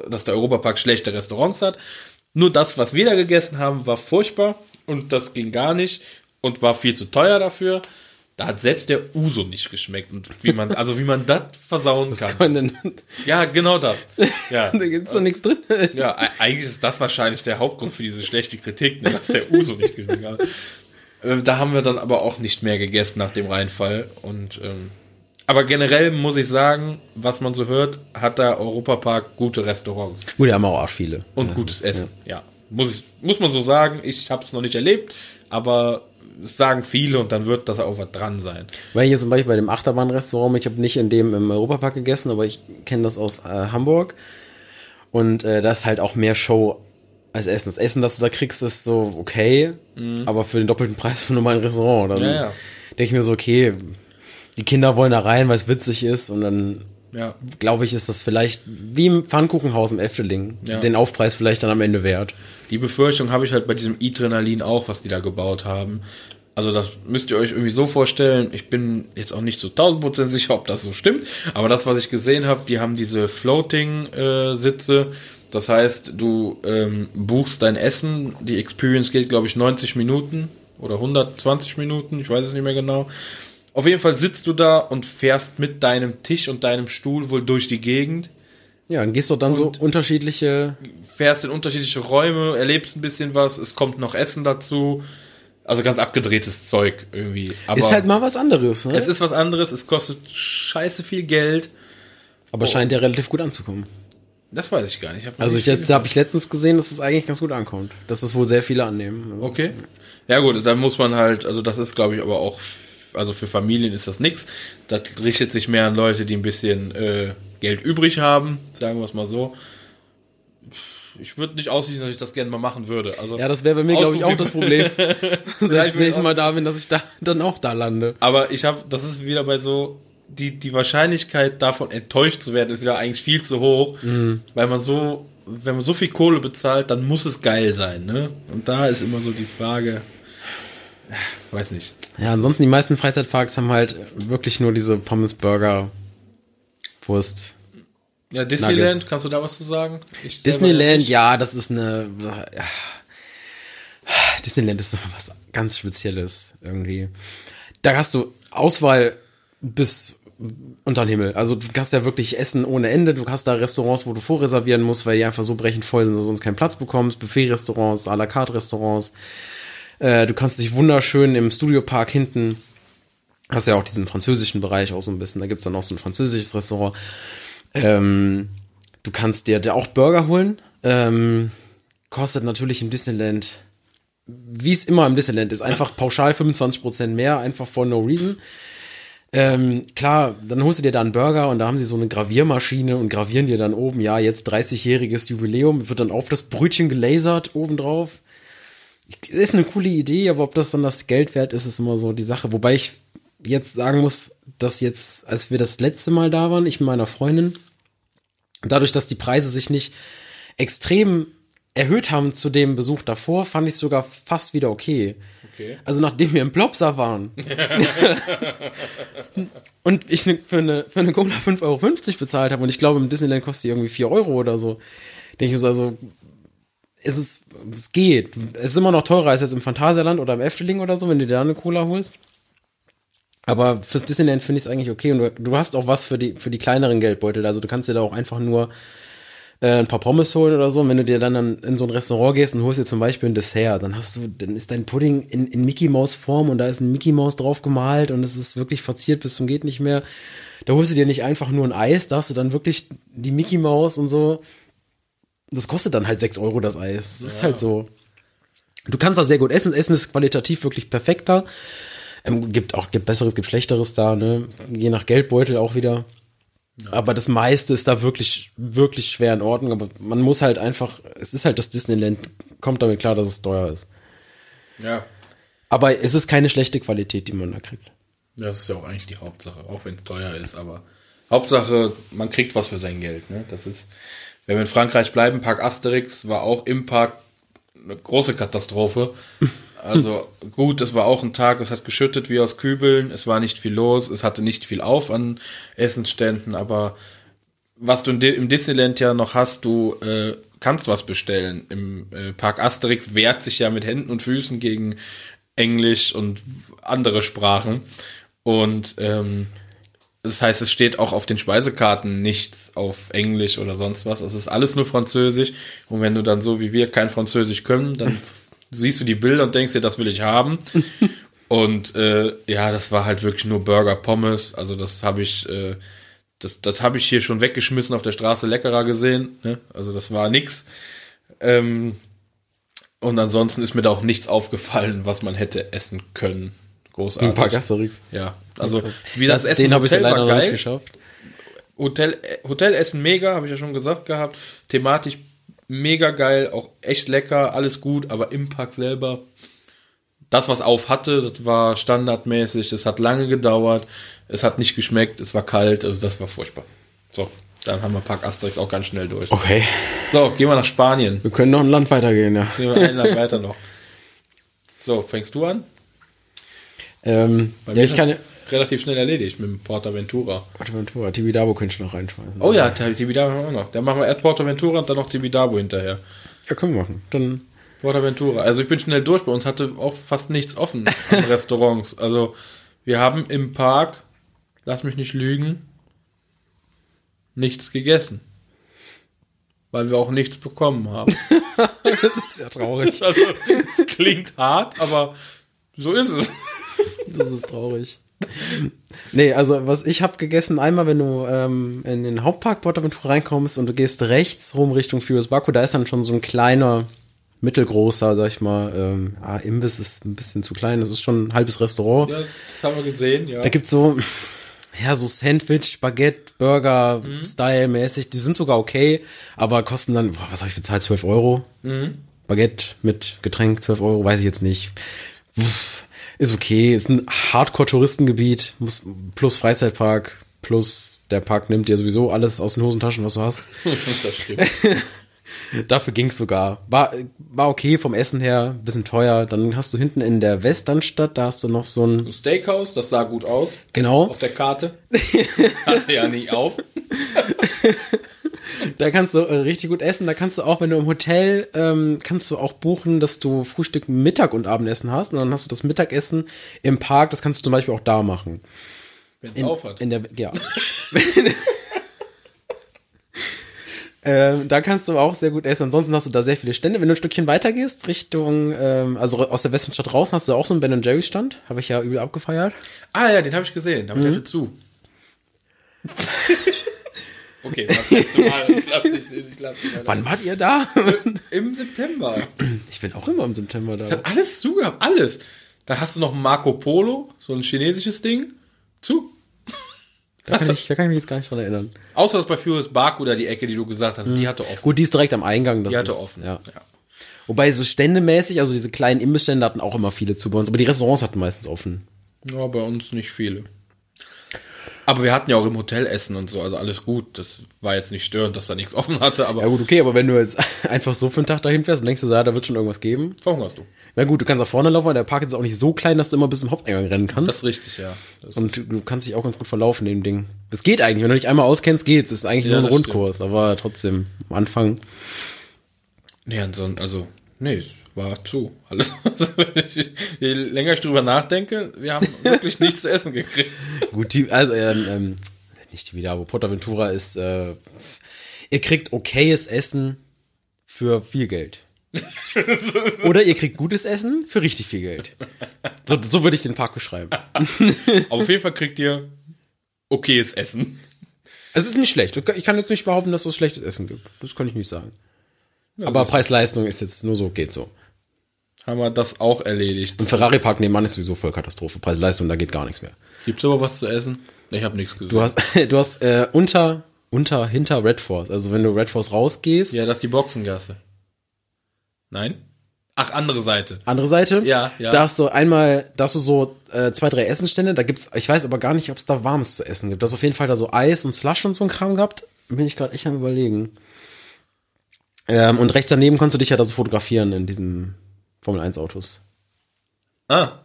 dass der Europapark schlechte Restaurants hat. Nur das, was wir da gegessen haben, war furchtbar und das ging gar nicht und war viel zu teuer dafür. Da hat selbst der Uso nicht geschmeckt und wie man, also wie man das versauen kann. Und dann, Ja, genau das. Ja. da gibt's doch nichts drin. Ja, e- eigentlich ist das wahrscheinlich der Hauptgrund für diese schlechte Kritik, ne, dass der Uso nicht geschmeckt hat. Ähm, Da haben wir dann aber auch nicht mehr gegessen nach dem Reinfall. Und ähm, aber generell muss ich sagen, was man so hört, hat der Europapark gute Restaurants Gut, die haben auch viele. und gutes Essen. Ja, muss ich, muss man so sagen. Ich habe es noch nicht erlebt, aber es sagen viele und dann wird das auch was dran sein. Weil hier zum Beispiel bei dem Achterbahnrestaurant, ich habe nicht in dem im Europapark gegessen, aber ich kenne das aus äh, Hamburg. Und äh, da ist halt auch mehr Show als Essen. Das Essen, das du da kriegst, ist so okay, aber für den doppelten Preis von einem normalen Restaurant. Dann Mhm. Ja, ja. denke ich mir so, okay, die Kinder wollen da rein, weil es witzig ist und dann Ja, glaube ich, ist das vielleicht wie im Pfannkuchenhaus im Efteling Ja. den Aufpreis vielleicht dann am Ende wert. Die Befürchtung habe ich halt bei diesem Adrenalin auch, was die da gebaut haben. Also das müsst ihr euch irgendwie so vorstellen. Ich bin jetzt auch nicht zu 1000% sicher, ob das so stimmt. Aber das, was ich gesehen habe, die haben diese Floating-Sitze. Das heißt, du ähm, buchst dein Essen. Die Experience geht, glaube ich, 90 Minuten oder 120 Minuten. Ich weiß es nicht mehr genau. Auf jeden Fall sitzt du da und fährst mit deinem Tisch und deinem Stuhl wohl durch die Gegend Ja, dann gehst du dann so unterschiedliche fährst in unterschiedliche Räume, erlebst ein bisschen was, es kommt noch Essen dazu. Also ganz abgedrehtes Zeug irgendwie. Aber ist halt mal was anderes, ne? es ist was anderes, es kostet scheiße viel Geld. aber scheint ja relativ gut anzukommen. Das weiß ich gar nicht. noch Also ich jetzt habe ich letztens gesehen, dass es eigentlich ganz gut ankommt. Dass es wohl sehr viele annehmen. Also, Okay. Ja gut, dann muss man halt, also das ist glaube ich aber auch, also für Familien ist das nix. Das richtet sich mehr an Leute, die ein bisschen äh, Geld übrig haben, sagen wir es mal so. Ich würde nicht ausschließen, dass ich das gerne mal machen würde. Also Ja, das wäre bei mir, glaube ich, auch das Problem. Ich das will nächste Mal da bin, dass ich da dann auch da lande. Aber ich habe, das ist wieder bei so, die, die Wahrscheinlichkeit davon enttäuscht zu werden, ist wieder eigentlich viel zu hoch, weil man so, wenn man so viel Kohle bezahlt, dann muss es geil sein, ne? Und da ist immer so die Frage, weiß nicht. Ja, ansonsten die meisten Freizeitparks haben halt wirklich nur diese Pommes, Burger, Wurst. Ja, Disneyland, Nuggets. kannst du da was zu sagen? Ich Disneyland, ja, das ist eine. Ja. Disneyland ist was ganz Spezielles irgendwie. Da hast du Auswahl bis unter den Himmel. Also du hast ja wirklich Essen ohne Ende. Du hast da Restaurants, wo du vorreservieren musst, weil die einfach so brechend voll sind, dass du sonst keinen Platz bekommst. Buffet-Restaurants, à la carte Restaurants. Äh, du kannst dich wunderschön im Studiopark hinten hast ja auch diesen französischen Bereich auch so ein bisschen. Da gibt's dann auch so ein französisches Restaurant. Ähm, du kannst dir da auch Burger holen. Ähm, kostet natürlich im Disneyland, wie es immer im Disneyland ist, einfach pauschal 25% mehr, einfach for no reason. Ähm, klar, dann holst du dir da einen Burger und da haben sie so eine Graviermaschine und gravieren dir dann oben, ja, jetzt 30-jähriges Jubiläum, wird dann auf das Brötchen gelasert obendrauf. Ist eine coole Idee, aber ob das dann das Geld wert ist, ist immer so die Sache. Wobei ich jetzt sagen muss, dass jetzt, als wir das letzte Mal da waren, ich mit meiner Freundin, dadurch, dass die Preise sich nicht extrem erhöht haben zu dem Besuch davor, fand ich sogar fast wieder okay. Okay. Also nachdem wir im Plopsa waren und ich ne- für eine, für eine Cola 5,50 Euro bezahlt habe und ich glaube im Disneyland kostet die irgendwie 4 Euro oder so, denke ich mir so, also es ist, es geht. Es ist immer noch teurer als jetzt im Phantasialand oder im Efteling oder so, wenn du dir da eine Cola holst. Aber fürs Disneyland finde ich es eigentlich okay und du, du hast auch was für die, für die kleineren Geldbeutel. Also du kannst dir da auch einfach nur äh, ein paar Pommes holen oder so. Und wenn du dir dann an- in so ein Restaurant gehst und holst dir zum Beispiel ein Dessert, dann hast du, dann ist dein Pudding in, in Mickey Maus Form und da ist ein Mickey Maus drauf gemalt und es ist wirklich verziert bis zum geht nicht mehr. Da holst du dir nicht einfach nur ein Eis, da hast du dann wirklich die Mickey Maus und so. Das kostet dann halt 6 Euro das Eis. Das ist halt so. Du kannst da sehr gut essen. Essen ist qualitativ wirklich perfekter. Ähm, gibt auch gibt besseres, gibt schlechteres da, ne? Je nach Geldbeutel auch wieder. Aber das meiste ist da wirklich, wirklich schwer in Ordnung. Aber man muss halt einfach, es ist halt das Disneyland, kommt damit klar, dass es teuer ist. Ja. Aber es ist keine schlechte Qualität, die man da kriegt. Das ist ja auch eigentlich die Hauptsache, auch wenn es teuer ist, aber Hauptsache, man kriegt was für sein Geld. Ne? Das ist, wenn wir in Frankreich bleiben, Park Asterix war auch im Park eine große Katastrophe. Also gut, es war auch ein Tag, es hat geschüttet wie aus Kübeln, es war nicht viel los, es hatte nicht viel auf an Essensständen, aber was du im Disneyland ja noch hast, du äh, kannst was bestellen. Im äh, Park Asterix wehrt sich ja mit Händen und Füßen gegen Englisch und andere Sprachen. Und ähm, das heißt, es steht auch auf den Speisekarten nichts auf Englisch oder sonst was. Es ist alles nur Französisch. Und wenn du dann so wie wir kein Französisch können, dann siehst du die Bilder und denkst dir, das will ich haben. und äh, ja, das war halt wirklich nur Burger, Pommes. Also das habe ich, äh, das, das habe ich hier schon weggeschmissen auf der Straße leckerer gesehen. Ne? Also das war nix. Ähm, und ansonsten ist mir da auch nichts aufgefallen, was man hätte essen können. Großartig. Ein paar Asterix. Ja, also wie das Essen Den habe ich leider noch nicht geil. geschafft. Hotel, äh, Hotelessen mega, habe ich ja schon gesagt gehabt. Thematisch mega geil, auch echt lecker, alles gut, aber im Park selber, das, was auf hatte, das war standardmäßig, das hat lange gedauert, es hat nicht geschmeckt, es war kalt, also das war furchtbar. So, dann haben wir Park Asterix auch ganz schnell durch. Okay. So, gehen wir nach Spanien. Wir können noch ein Land weitergehen, ja. Gehen wir ein Land weiter noch. So, fängst du an? Ähm, ja, ich kann. Relativ schnell erledigt mit dem Portaventura. Portaventura, Tibidabo könnte ich noch reinschmeißen. Oh ja, Tibidabo haben wir auch noch. Dann machen wir erst Portaventura und dann noch Tibidabo hinterher. Ja, können wir machen. Dann. Portaventura. Also ich bin schnell durch. Bei uns hatte auch fast nichts offen an Restaurants. Also wir haben im Park, lass mich nicht lügen, nichts gegessen. Weil wir auch nichts bekommen haben. Das ist ja traurig. Also es klingt hart, aber so ist es. Das ist traurig. Nee, also was ich habe gegessen, einmal wenn du ähm, in den Hauptpark Portaventura reinkommst und du gehst rechts rum Richtung Furious Baku, da ist dann schon so ein kleiner, mittelgroßer, sag ich mal, ähm, ah, Imbiss ist ein bisschen zu klein, das ist schon ein halbes Restaurant. Ja, das haben wir gesehen, ja. Da gibt's so, ja, so Sandwich, Baguette, Burger, Style-mäßig, die sind sogar okay, aber kosten dann, boah, was habe ich bezahlt, 12 Euro? Baguette mit Getränk, 12 Euro, weiß ich jetzt nicht. Pff, Ist okay, ist ein Hardcore-Touristengebiet, plus Freizeitpark, plus der Park nimmt dir sowieso alles aus den Hosentaschen, was du hast. das stimmt. Dafür ging's sogar. War, war okay vom Essen her, bisschen teuer. Dann hast du hinten in der Westernstadt, da hast du noch so ein, Ein Steakhouse, das sah gut aus. genau, Auf der Karte. Hatte ja nie auf. Da kannst du äh, richtig gut essen. Da kannst du auch, wenn du im Hotel, ähm, kannst du auch buchen, dass du Frühstück, Mittag und Abendessen hast. Und dann hast du das Mittagessen im Park. Das kannst du zum Beispiel auch da machen. Wenn es auf hat. In der, ja. ähm, da kannst du auch sehr gut essen. Ansonsten hast du da sehr viele Stände. Wenn du ein Stückchen weiter gehst, Richtung, ähm, also aus der Westernstadt raus, hast du auch so einen Ben Jerry's Stand. Habe ich ja übel abgefeiert. Ah ja, den habe ich gesehen. Damit mhm. hatte zu. okay, das letzte Mal. Ich lass dich, ich lass dich Wann wart ihr da? Im September. ich bin auch immer im September da. Das hat alles zugehabt, alles. Da hast du noch Marco Polo, so ein chinesisches Ding. Zu. Da kann, ich, da kann ich mich jetzt gar nicht dran erinnern. Außer das bei Furious Bark oder die Ecke, die du gesagt hast, die hatte offen. Gut, die ist direkt am Eingang. Das die hatte ist, offen. Ja. Wobei so ständemäßig, also diese kleinen Imbissstände hatten auch immer viele zu bei uns, aber die Restaurants hatten meistens offen. Ja, bei uns nicht viele. Aber wir hatten ja auch im Hotel Essen und so, also alles gut. Das war jetzt nicht störend, dass da nichts offen hatte, aber Ja gut, okay, aber wenn du jetzt einfach so für einen Tag dahin fährst und denkst du, ja, da wird schon irgendwas geben. verhungerst du. Na gut, du kannst nach vorne laufen, weil der Park ist auch nicht so klein, dass du immer bis zum Haupteingang rennen kannst. Das ist richtig, ja. Das und du, kannst dich auch ganz gut verlaufen in dem Ding. Das geht eigentlich, wenn du dich einmal auskennst, geht's. Das ist eigentlich Ja, nur ein Rundkurs, aber trotzdem, am Anfang. Nee, ansonsten, also, nee, es war zu. Alles. Je länger ich drüber nachdenke, wir haben wirklich nichts zu essen gekriegt. Gut, die, also, ähm, nicht die wieder, aber Portaventura ist, äh, ihr kriegt okayes Essen für viel Geld. Oder ihr kriegt gutes Essen für richtig viel Geld. So, so würde ich den Park beschreiben. Aber auf jeden Fall kriegt ihr okayes Essen. Es ist nicht schlecht. Ich kann jetzt nicht behaupten, dass es schlechtes Essen gibt. Das kann ich nicht sagen. Aber Preis-Leistung ist jetzt nur so, geht so. Haben wir das auch erledigt. Ein Ferrari-Park nebenan ist sowieso voll Katastrophe. Preis-Leistung, da geht gar nichts mehr. Gibt's aber was zu essen? Ich habe nichts gesehen. Du hast, du hast äh, unter, unter, hinter Red Force. Also wenn du Red Force rausgehst, ja, das ist die Boxengasse. Nein? Ach, andere Seite. andere Seite, Ja, ja. da hast du einmal, da hast du so äh, zwei, drei Essenstände. Da gibt's, ich weiß aber gar nicht, ob es da warmes zu essen gibt. Du hast auf jeden Fall da so Eis und Slush und so ein Kram gehabt. Bin ich gerade echt am überlegen. Ähm, und rechts daneben konntest du dich ja da so fotografieren in diesen Formel 1 Autos. Ah.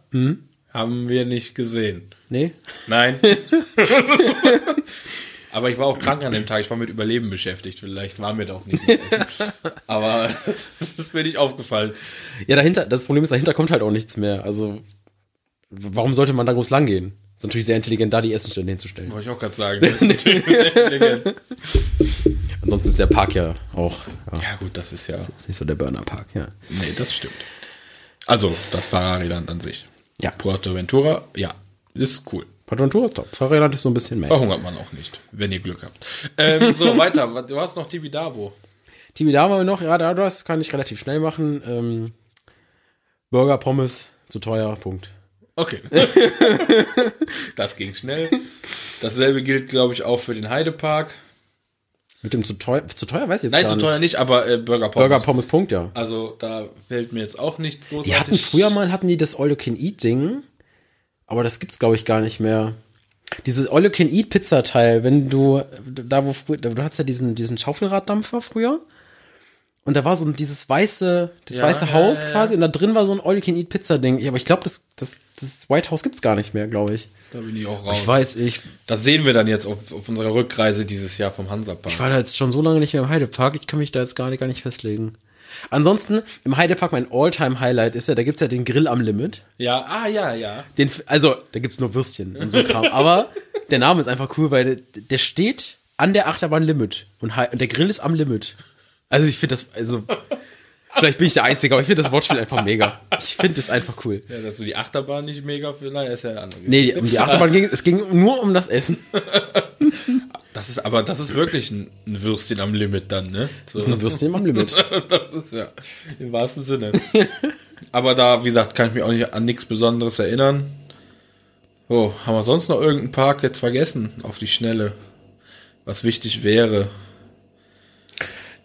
Haben wir nicht gesehen. Nee? Nein. Aber ich war auch krank an dem Tag. Ich war mit Überleben beschäftigt. Vielleicht war mir doch nicht. mit Essen. Aber das ist mir nicht aufgefallen. Ja, dahinter, das Problem ist, dahinter kommt halt auch nichts mehr. Also, warum sollte man da groß lang gehen? Ist natürlich sehr intelligent, da die Essenstände hinzustellen. Wollte ich auch gerade sagen. Das ist natürlich intelligent. Ansonsten ist der Park ja auch ja, ja gut, das ist ja. ist nicht so der Burner-Park, ja. Nee, das stimmt. Also, das Ferrari-Land an sich. Ja. Puerto Ventura, ja, ist cool. Portaventura ist top. Fahrrädland ist so ein bisschen mehr. Verhungert man auch nicht, wenn ihr Glück habt. Ähm, so, weiter. Du hast noch Tibidabo. Tibidabo haben wir noch, ja, da- das kann ich relativ schnell machen. Ähm, Burger, Pommes, zu teuer, Punkt. Okay. das ging schnell. Dasselbe gilt, glaube ich, auch für den Heidepark. Mit dem zu teuer, zu teuer weiß ich jetzt Nein, zu nicht. teuer nicht, aber äh, Burger Pommes. Burger, Pommes, Punkt, ja. Also da fällt mir jetzt auch nichts großartig. Die hatten früher mal, hatten die das All You Can Eat Ding, aber das gibt's glaube ich gar nicht mehr. Dieses All You Can Eat Pizza Teil, wenn du, da wo früher, du hattest ja diesen, diesen Schaufelraddampfer früher. Und da war so dieses weiße, das Ja, weiße ja, Haus ja, ja. quasi und da drin war so ein All You Can Eat Pizza Ding. Ja, aber ich glaube, das, das, das White House gibt's gar nicht mehr, glaube ich. Da bin ich auch raus. Ich jetzt, ich, das sehen wir dann jetzt auf, auf unserer Rückreise dieses Jahr vom Hansapark. ich war da jetzt schon so lange nicht mehr im Heidepark, ich kann mich da jetzt gar nicht, gar nicht festlegen. Ansonsten, im Heidepark mein All-Time-Highlight ist ja, da gibt's ja den Grill am Limit. ja, ah ja, ja. Den, also, da gibt's nur Würstchen und so Kram. Aber der Name ist einfach cool, weil der, der steht an der Achterbahn Limit und, und der Grill ist am Limit. Also ich finde das, also vielleicht bin ich der Einzige, aber ich finde das Wortspiel einfach mega. Ich finde das einfach cool. Ja, dass du die Achterbahn nicht mega für, naja, ist ja eine andere Nee, Geschichte. um die Achterbahn ging es ging nur um das Essen. Das ist, aber das ist wirklich ein, ein Würstchen am Limit dann, ne? So. Das ist ein Würstchen am Limit. das ist ja im wahrsten Sinne. Aber da, wie gesagt, kann ich mich auch nicht an nichts Besonderes erinnern. Oh, haben wir sonst noch irgendeinen Park jetzt vergessen auf die Schnelle? Was wichtig wäre.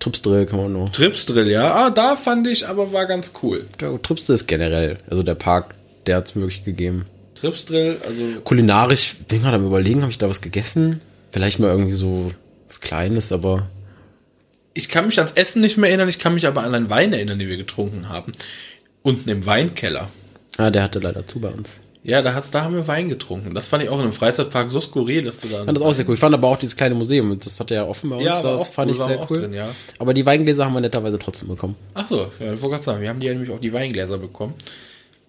Tripsdrill kann man nur. Tripsdrill, ja. Ah, da fand ich, aber war ganz cool. Der Tripsdrill ist generell, also der Park, der hat's möglich gegeben. Tripsdrill, also Kulinarisch, bin gerade am überlegen, habe ich da was gegessen? Vielleicht mal irgendwie so was Kleines, aber ich kann mich ans Essen nicht mehr erinnern, ich kann mich aber an einen Wein erinnern, den wir getrunken haben. Unten im Weinkeller. ah, der hatte leider zu bei uns. Ja, da, hast, da haben wir Wein getrunken. Das fand ich auch in einem Freizeitpark so skurril, dass du da. Ich fand das auch sehr cool. Ich fand aber auch dieses kleine Museum, das hatte ja offen bei uns, Ja, das fand cool, ich sehr cool. drin, ja. Aber die Weingläser haben wir netterweise trotzdem bekommen. Ach so, ja, ich wollte gerade sagen, wir haben die ja nämlich auch die Weingläser bekommen.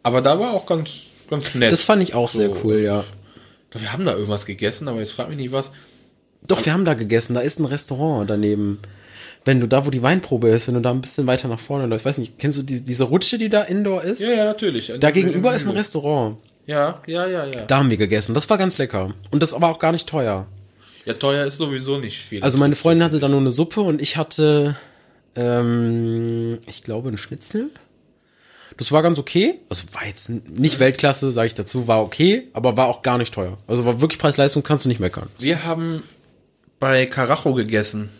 Aber da war auch ganz, ganz nett. Das fand ich auch sehr So. cool, ja. Doch, wir haben da irgendwas gegessen, aber jetzt frag mich nicht was. Doch, wir haben da gegessen, da ist ein Restaurant daneben. Wenn du da, wo die Weinprobe ist, wenn du da ein bisschen weiter nach vorne läufst, weiß nicht, kennst du die, diese Rutsche, die da indoor ist? Ja, ja, natürlich. Da gegenüber ist ein Restaurant. Ja, ja, ja, ja. Da haben wir gegessen. Das war ganz lecker. Und das aber auch gar nicht teuer. Ja, teuer ist sowieso nicht viel. Also meine Freundin hatte da nur eine Suppe und ich hatte, ähm, ich glaube, einen Schnitzel. Das war ganz okay. Also war jetzt nicht Weltklasse, sage ich dazu, war okay, aber war auch gar nicht teuer. Also war wirklich Preis-Leistung, kannst du nicht meckern. Wir haben bei Carajo gegessen.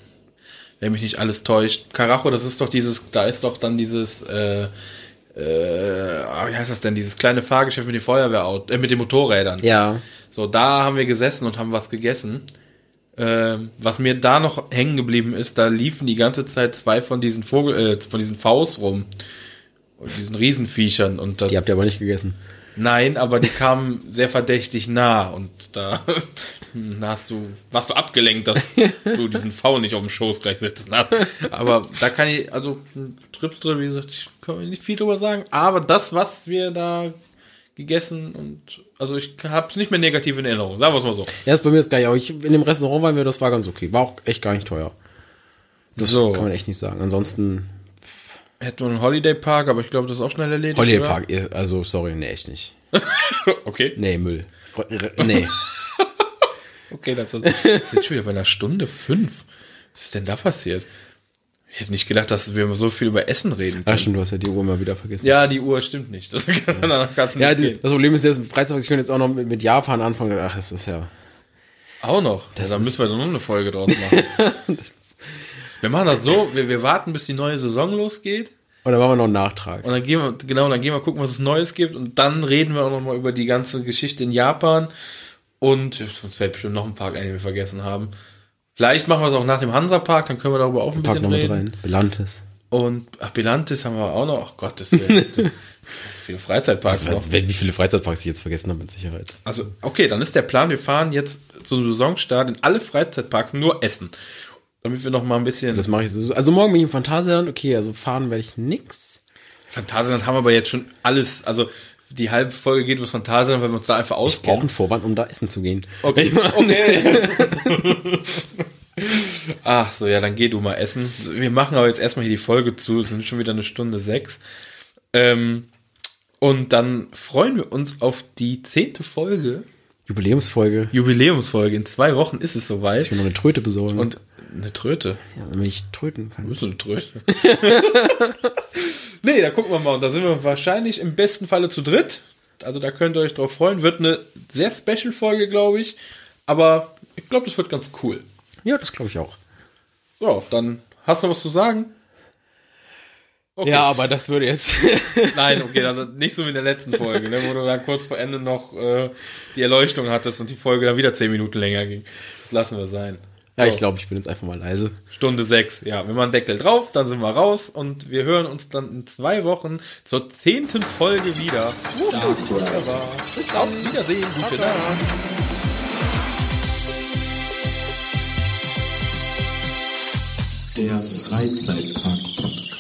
Wenn mich nicht alles täuscht. Carajo, das ist doch dieses, da ist doch dann dieses, äh, äh, ah, wie heißt das denn, dieses kleine Fahrgeschäft mit den Feuerwehrautos, äh, mit den Motorrädern. Ja. So, da haben wir gesessen und haben was gegessen. Ähm, was mir da noch hängen geblieben ist, da liefen die ganze Zeit zwei von diesen Vogel, äh, von diesen Faust rum. Und diesen Riesenviechern. Und da, Die habt ihr aber nicht gegessen. Nein, aber die kamen sehr verdächtig nah und da, da hast du, warst du abgelenkt, dass du diesen V nicht auf dem Schoß gleich sitzen hast. Aber da kann ich, also Trips drin, wie gesagt, ich kann nicht viel drüber sagen, aber das, was wir da gegessen und also ich habe es nicht mehr negativ in Erinnerung, sagen wir es mal so. Ja, ist bei mir das geil. Aber ich, in dem Restaurant waren wir, das war ganz okay. War auch echt gar nicht teuer. Das So. kann man echt nicht sagen. Ansonsten Hätten wir einen Holiday Park, aber ich glaube, das ist auch schnell erledigt. Holiday oder? Park, also sorry, nee, echt nicht. Okay. Nee, Müll. Nee. Okay, das ist, wir sind schon wieder bei einer Stunde fünf. Was ist denn da passiert? Ich hätte nicht gedacht, dass wir so viel über Essen reden. Ach stimmt, du hast ja die Uhr mal wieder vergessen. Ja, die Uhr stimmt nicht. Das kann dann kann's nicht Ja, die, das Problem ist jetzt, Freitag, ich könnte jetzt auch noch mit, mit Japan anfangen. Ach, das ist ja. Auch noch. Ja, dann müssen wir dann noch eine Folge draus machen. wir machen das so, wir, wir warten, bis die neue Saison losgeht. Und dann machen wir noch einen Nachtrag. Und dann gehen wir, genau, dann gehen wir gucken, was es Neues gibt. Und dann reden wir auch noch mal über die ganze Geschichte in Japan. Und uns fällt bestimmt noch ein Park ein, den wir vergessen haben. Vielleicht machen wir es auch nach dem Hansa-Park, dann können wir darüber auch ein Pack bisschen noch reden. rein. Belantes. Und ach, Bilantis haben wir auch noch. Ach Willen. Das sind viele Freizeitparks noch. Also, wie viele Freizeitparks ich jetzt vergessen habe, mit Sicherheit. Also, okay, dann ist der Plan, wir fahren jetzt zum Saisonstart in alle Freizeitparks nur essen. Damit wir noch mal ein bisschen. Das mache ich so. Also morgen bin ich im Phantasialand. Okay, also fahren werde ich nix. Phantasialand haben wir aber jetzt schon alles. Also, die halbe Folge geht über das Phantasialand, weil wir uns da einfach Ich brauche auskennen. einen Vorwand, um da essen zu gehen. Okay. okay. Ach so, ja, dann geh du mal essen. Wir machen aber jetzt erstmal hier die Folge zu. Es sind schon wieder eine Stunde sechs. Ähm, und dann freuen wir uns auf die zehnte Folge. Jubiläumsfolge. Jubiläumsfolge. In zwei Wochen ist es soweit. Ich will noch eine Tröte besorgen. Und eine Tröte. ja, damit ich tröten kann. Wo ist so eine Tröte? nee, da gucken wir mal. Und da sind wir wahrscheinlich im besten Falle zu dritt. Also da könnt ihr euch drauf freuen. Wird eine sehr Special-Folge, glaube ich. Aber ich glaube, das wird ganz cool. Ja, das glaube ich auch. Ja, dann hast du was zu sagen? Okay. Ja, aber das würde jetzt. Nein, okay, also nicht so wie in der letzten Folge, ne, wo du dann kurz vor Ende noch äh, die Erleuchtung hattest und die Folge dann wieder zehn Minuten länger ging. Das lassen wir sein. Ja, So, ich glaube, ich bin jetzt einfach mal leise. Stunde sechs. Ja, wir machen Deckel drauf, dann sind wir raus und wir hören uns dann in zwei Wochen zur zehnten Folge wieder. Wunderbar. Bis dann. Wiedersehen. Gute Nacht. Der Freizeitpark-Podcast.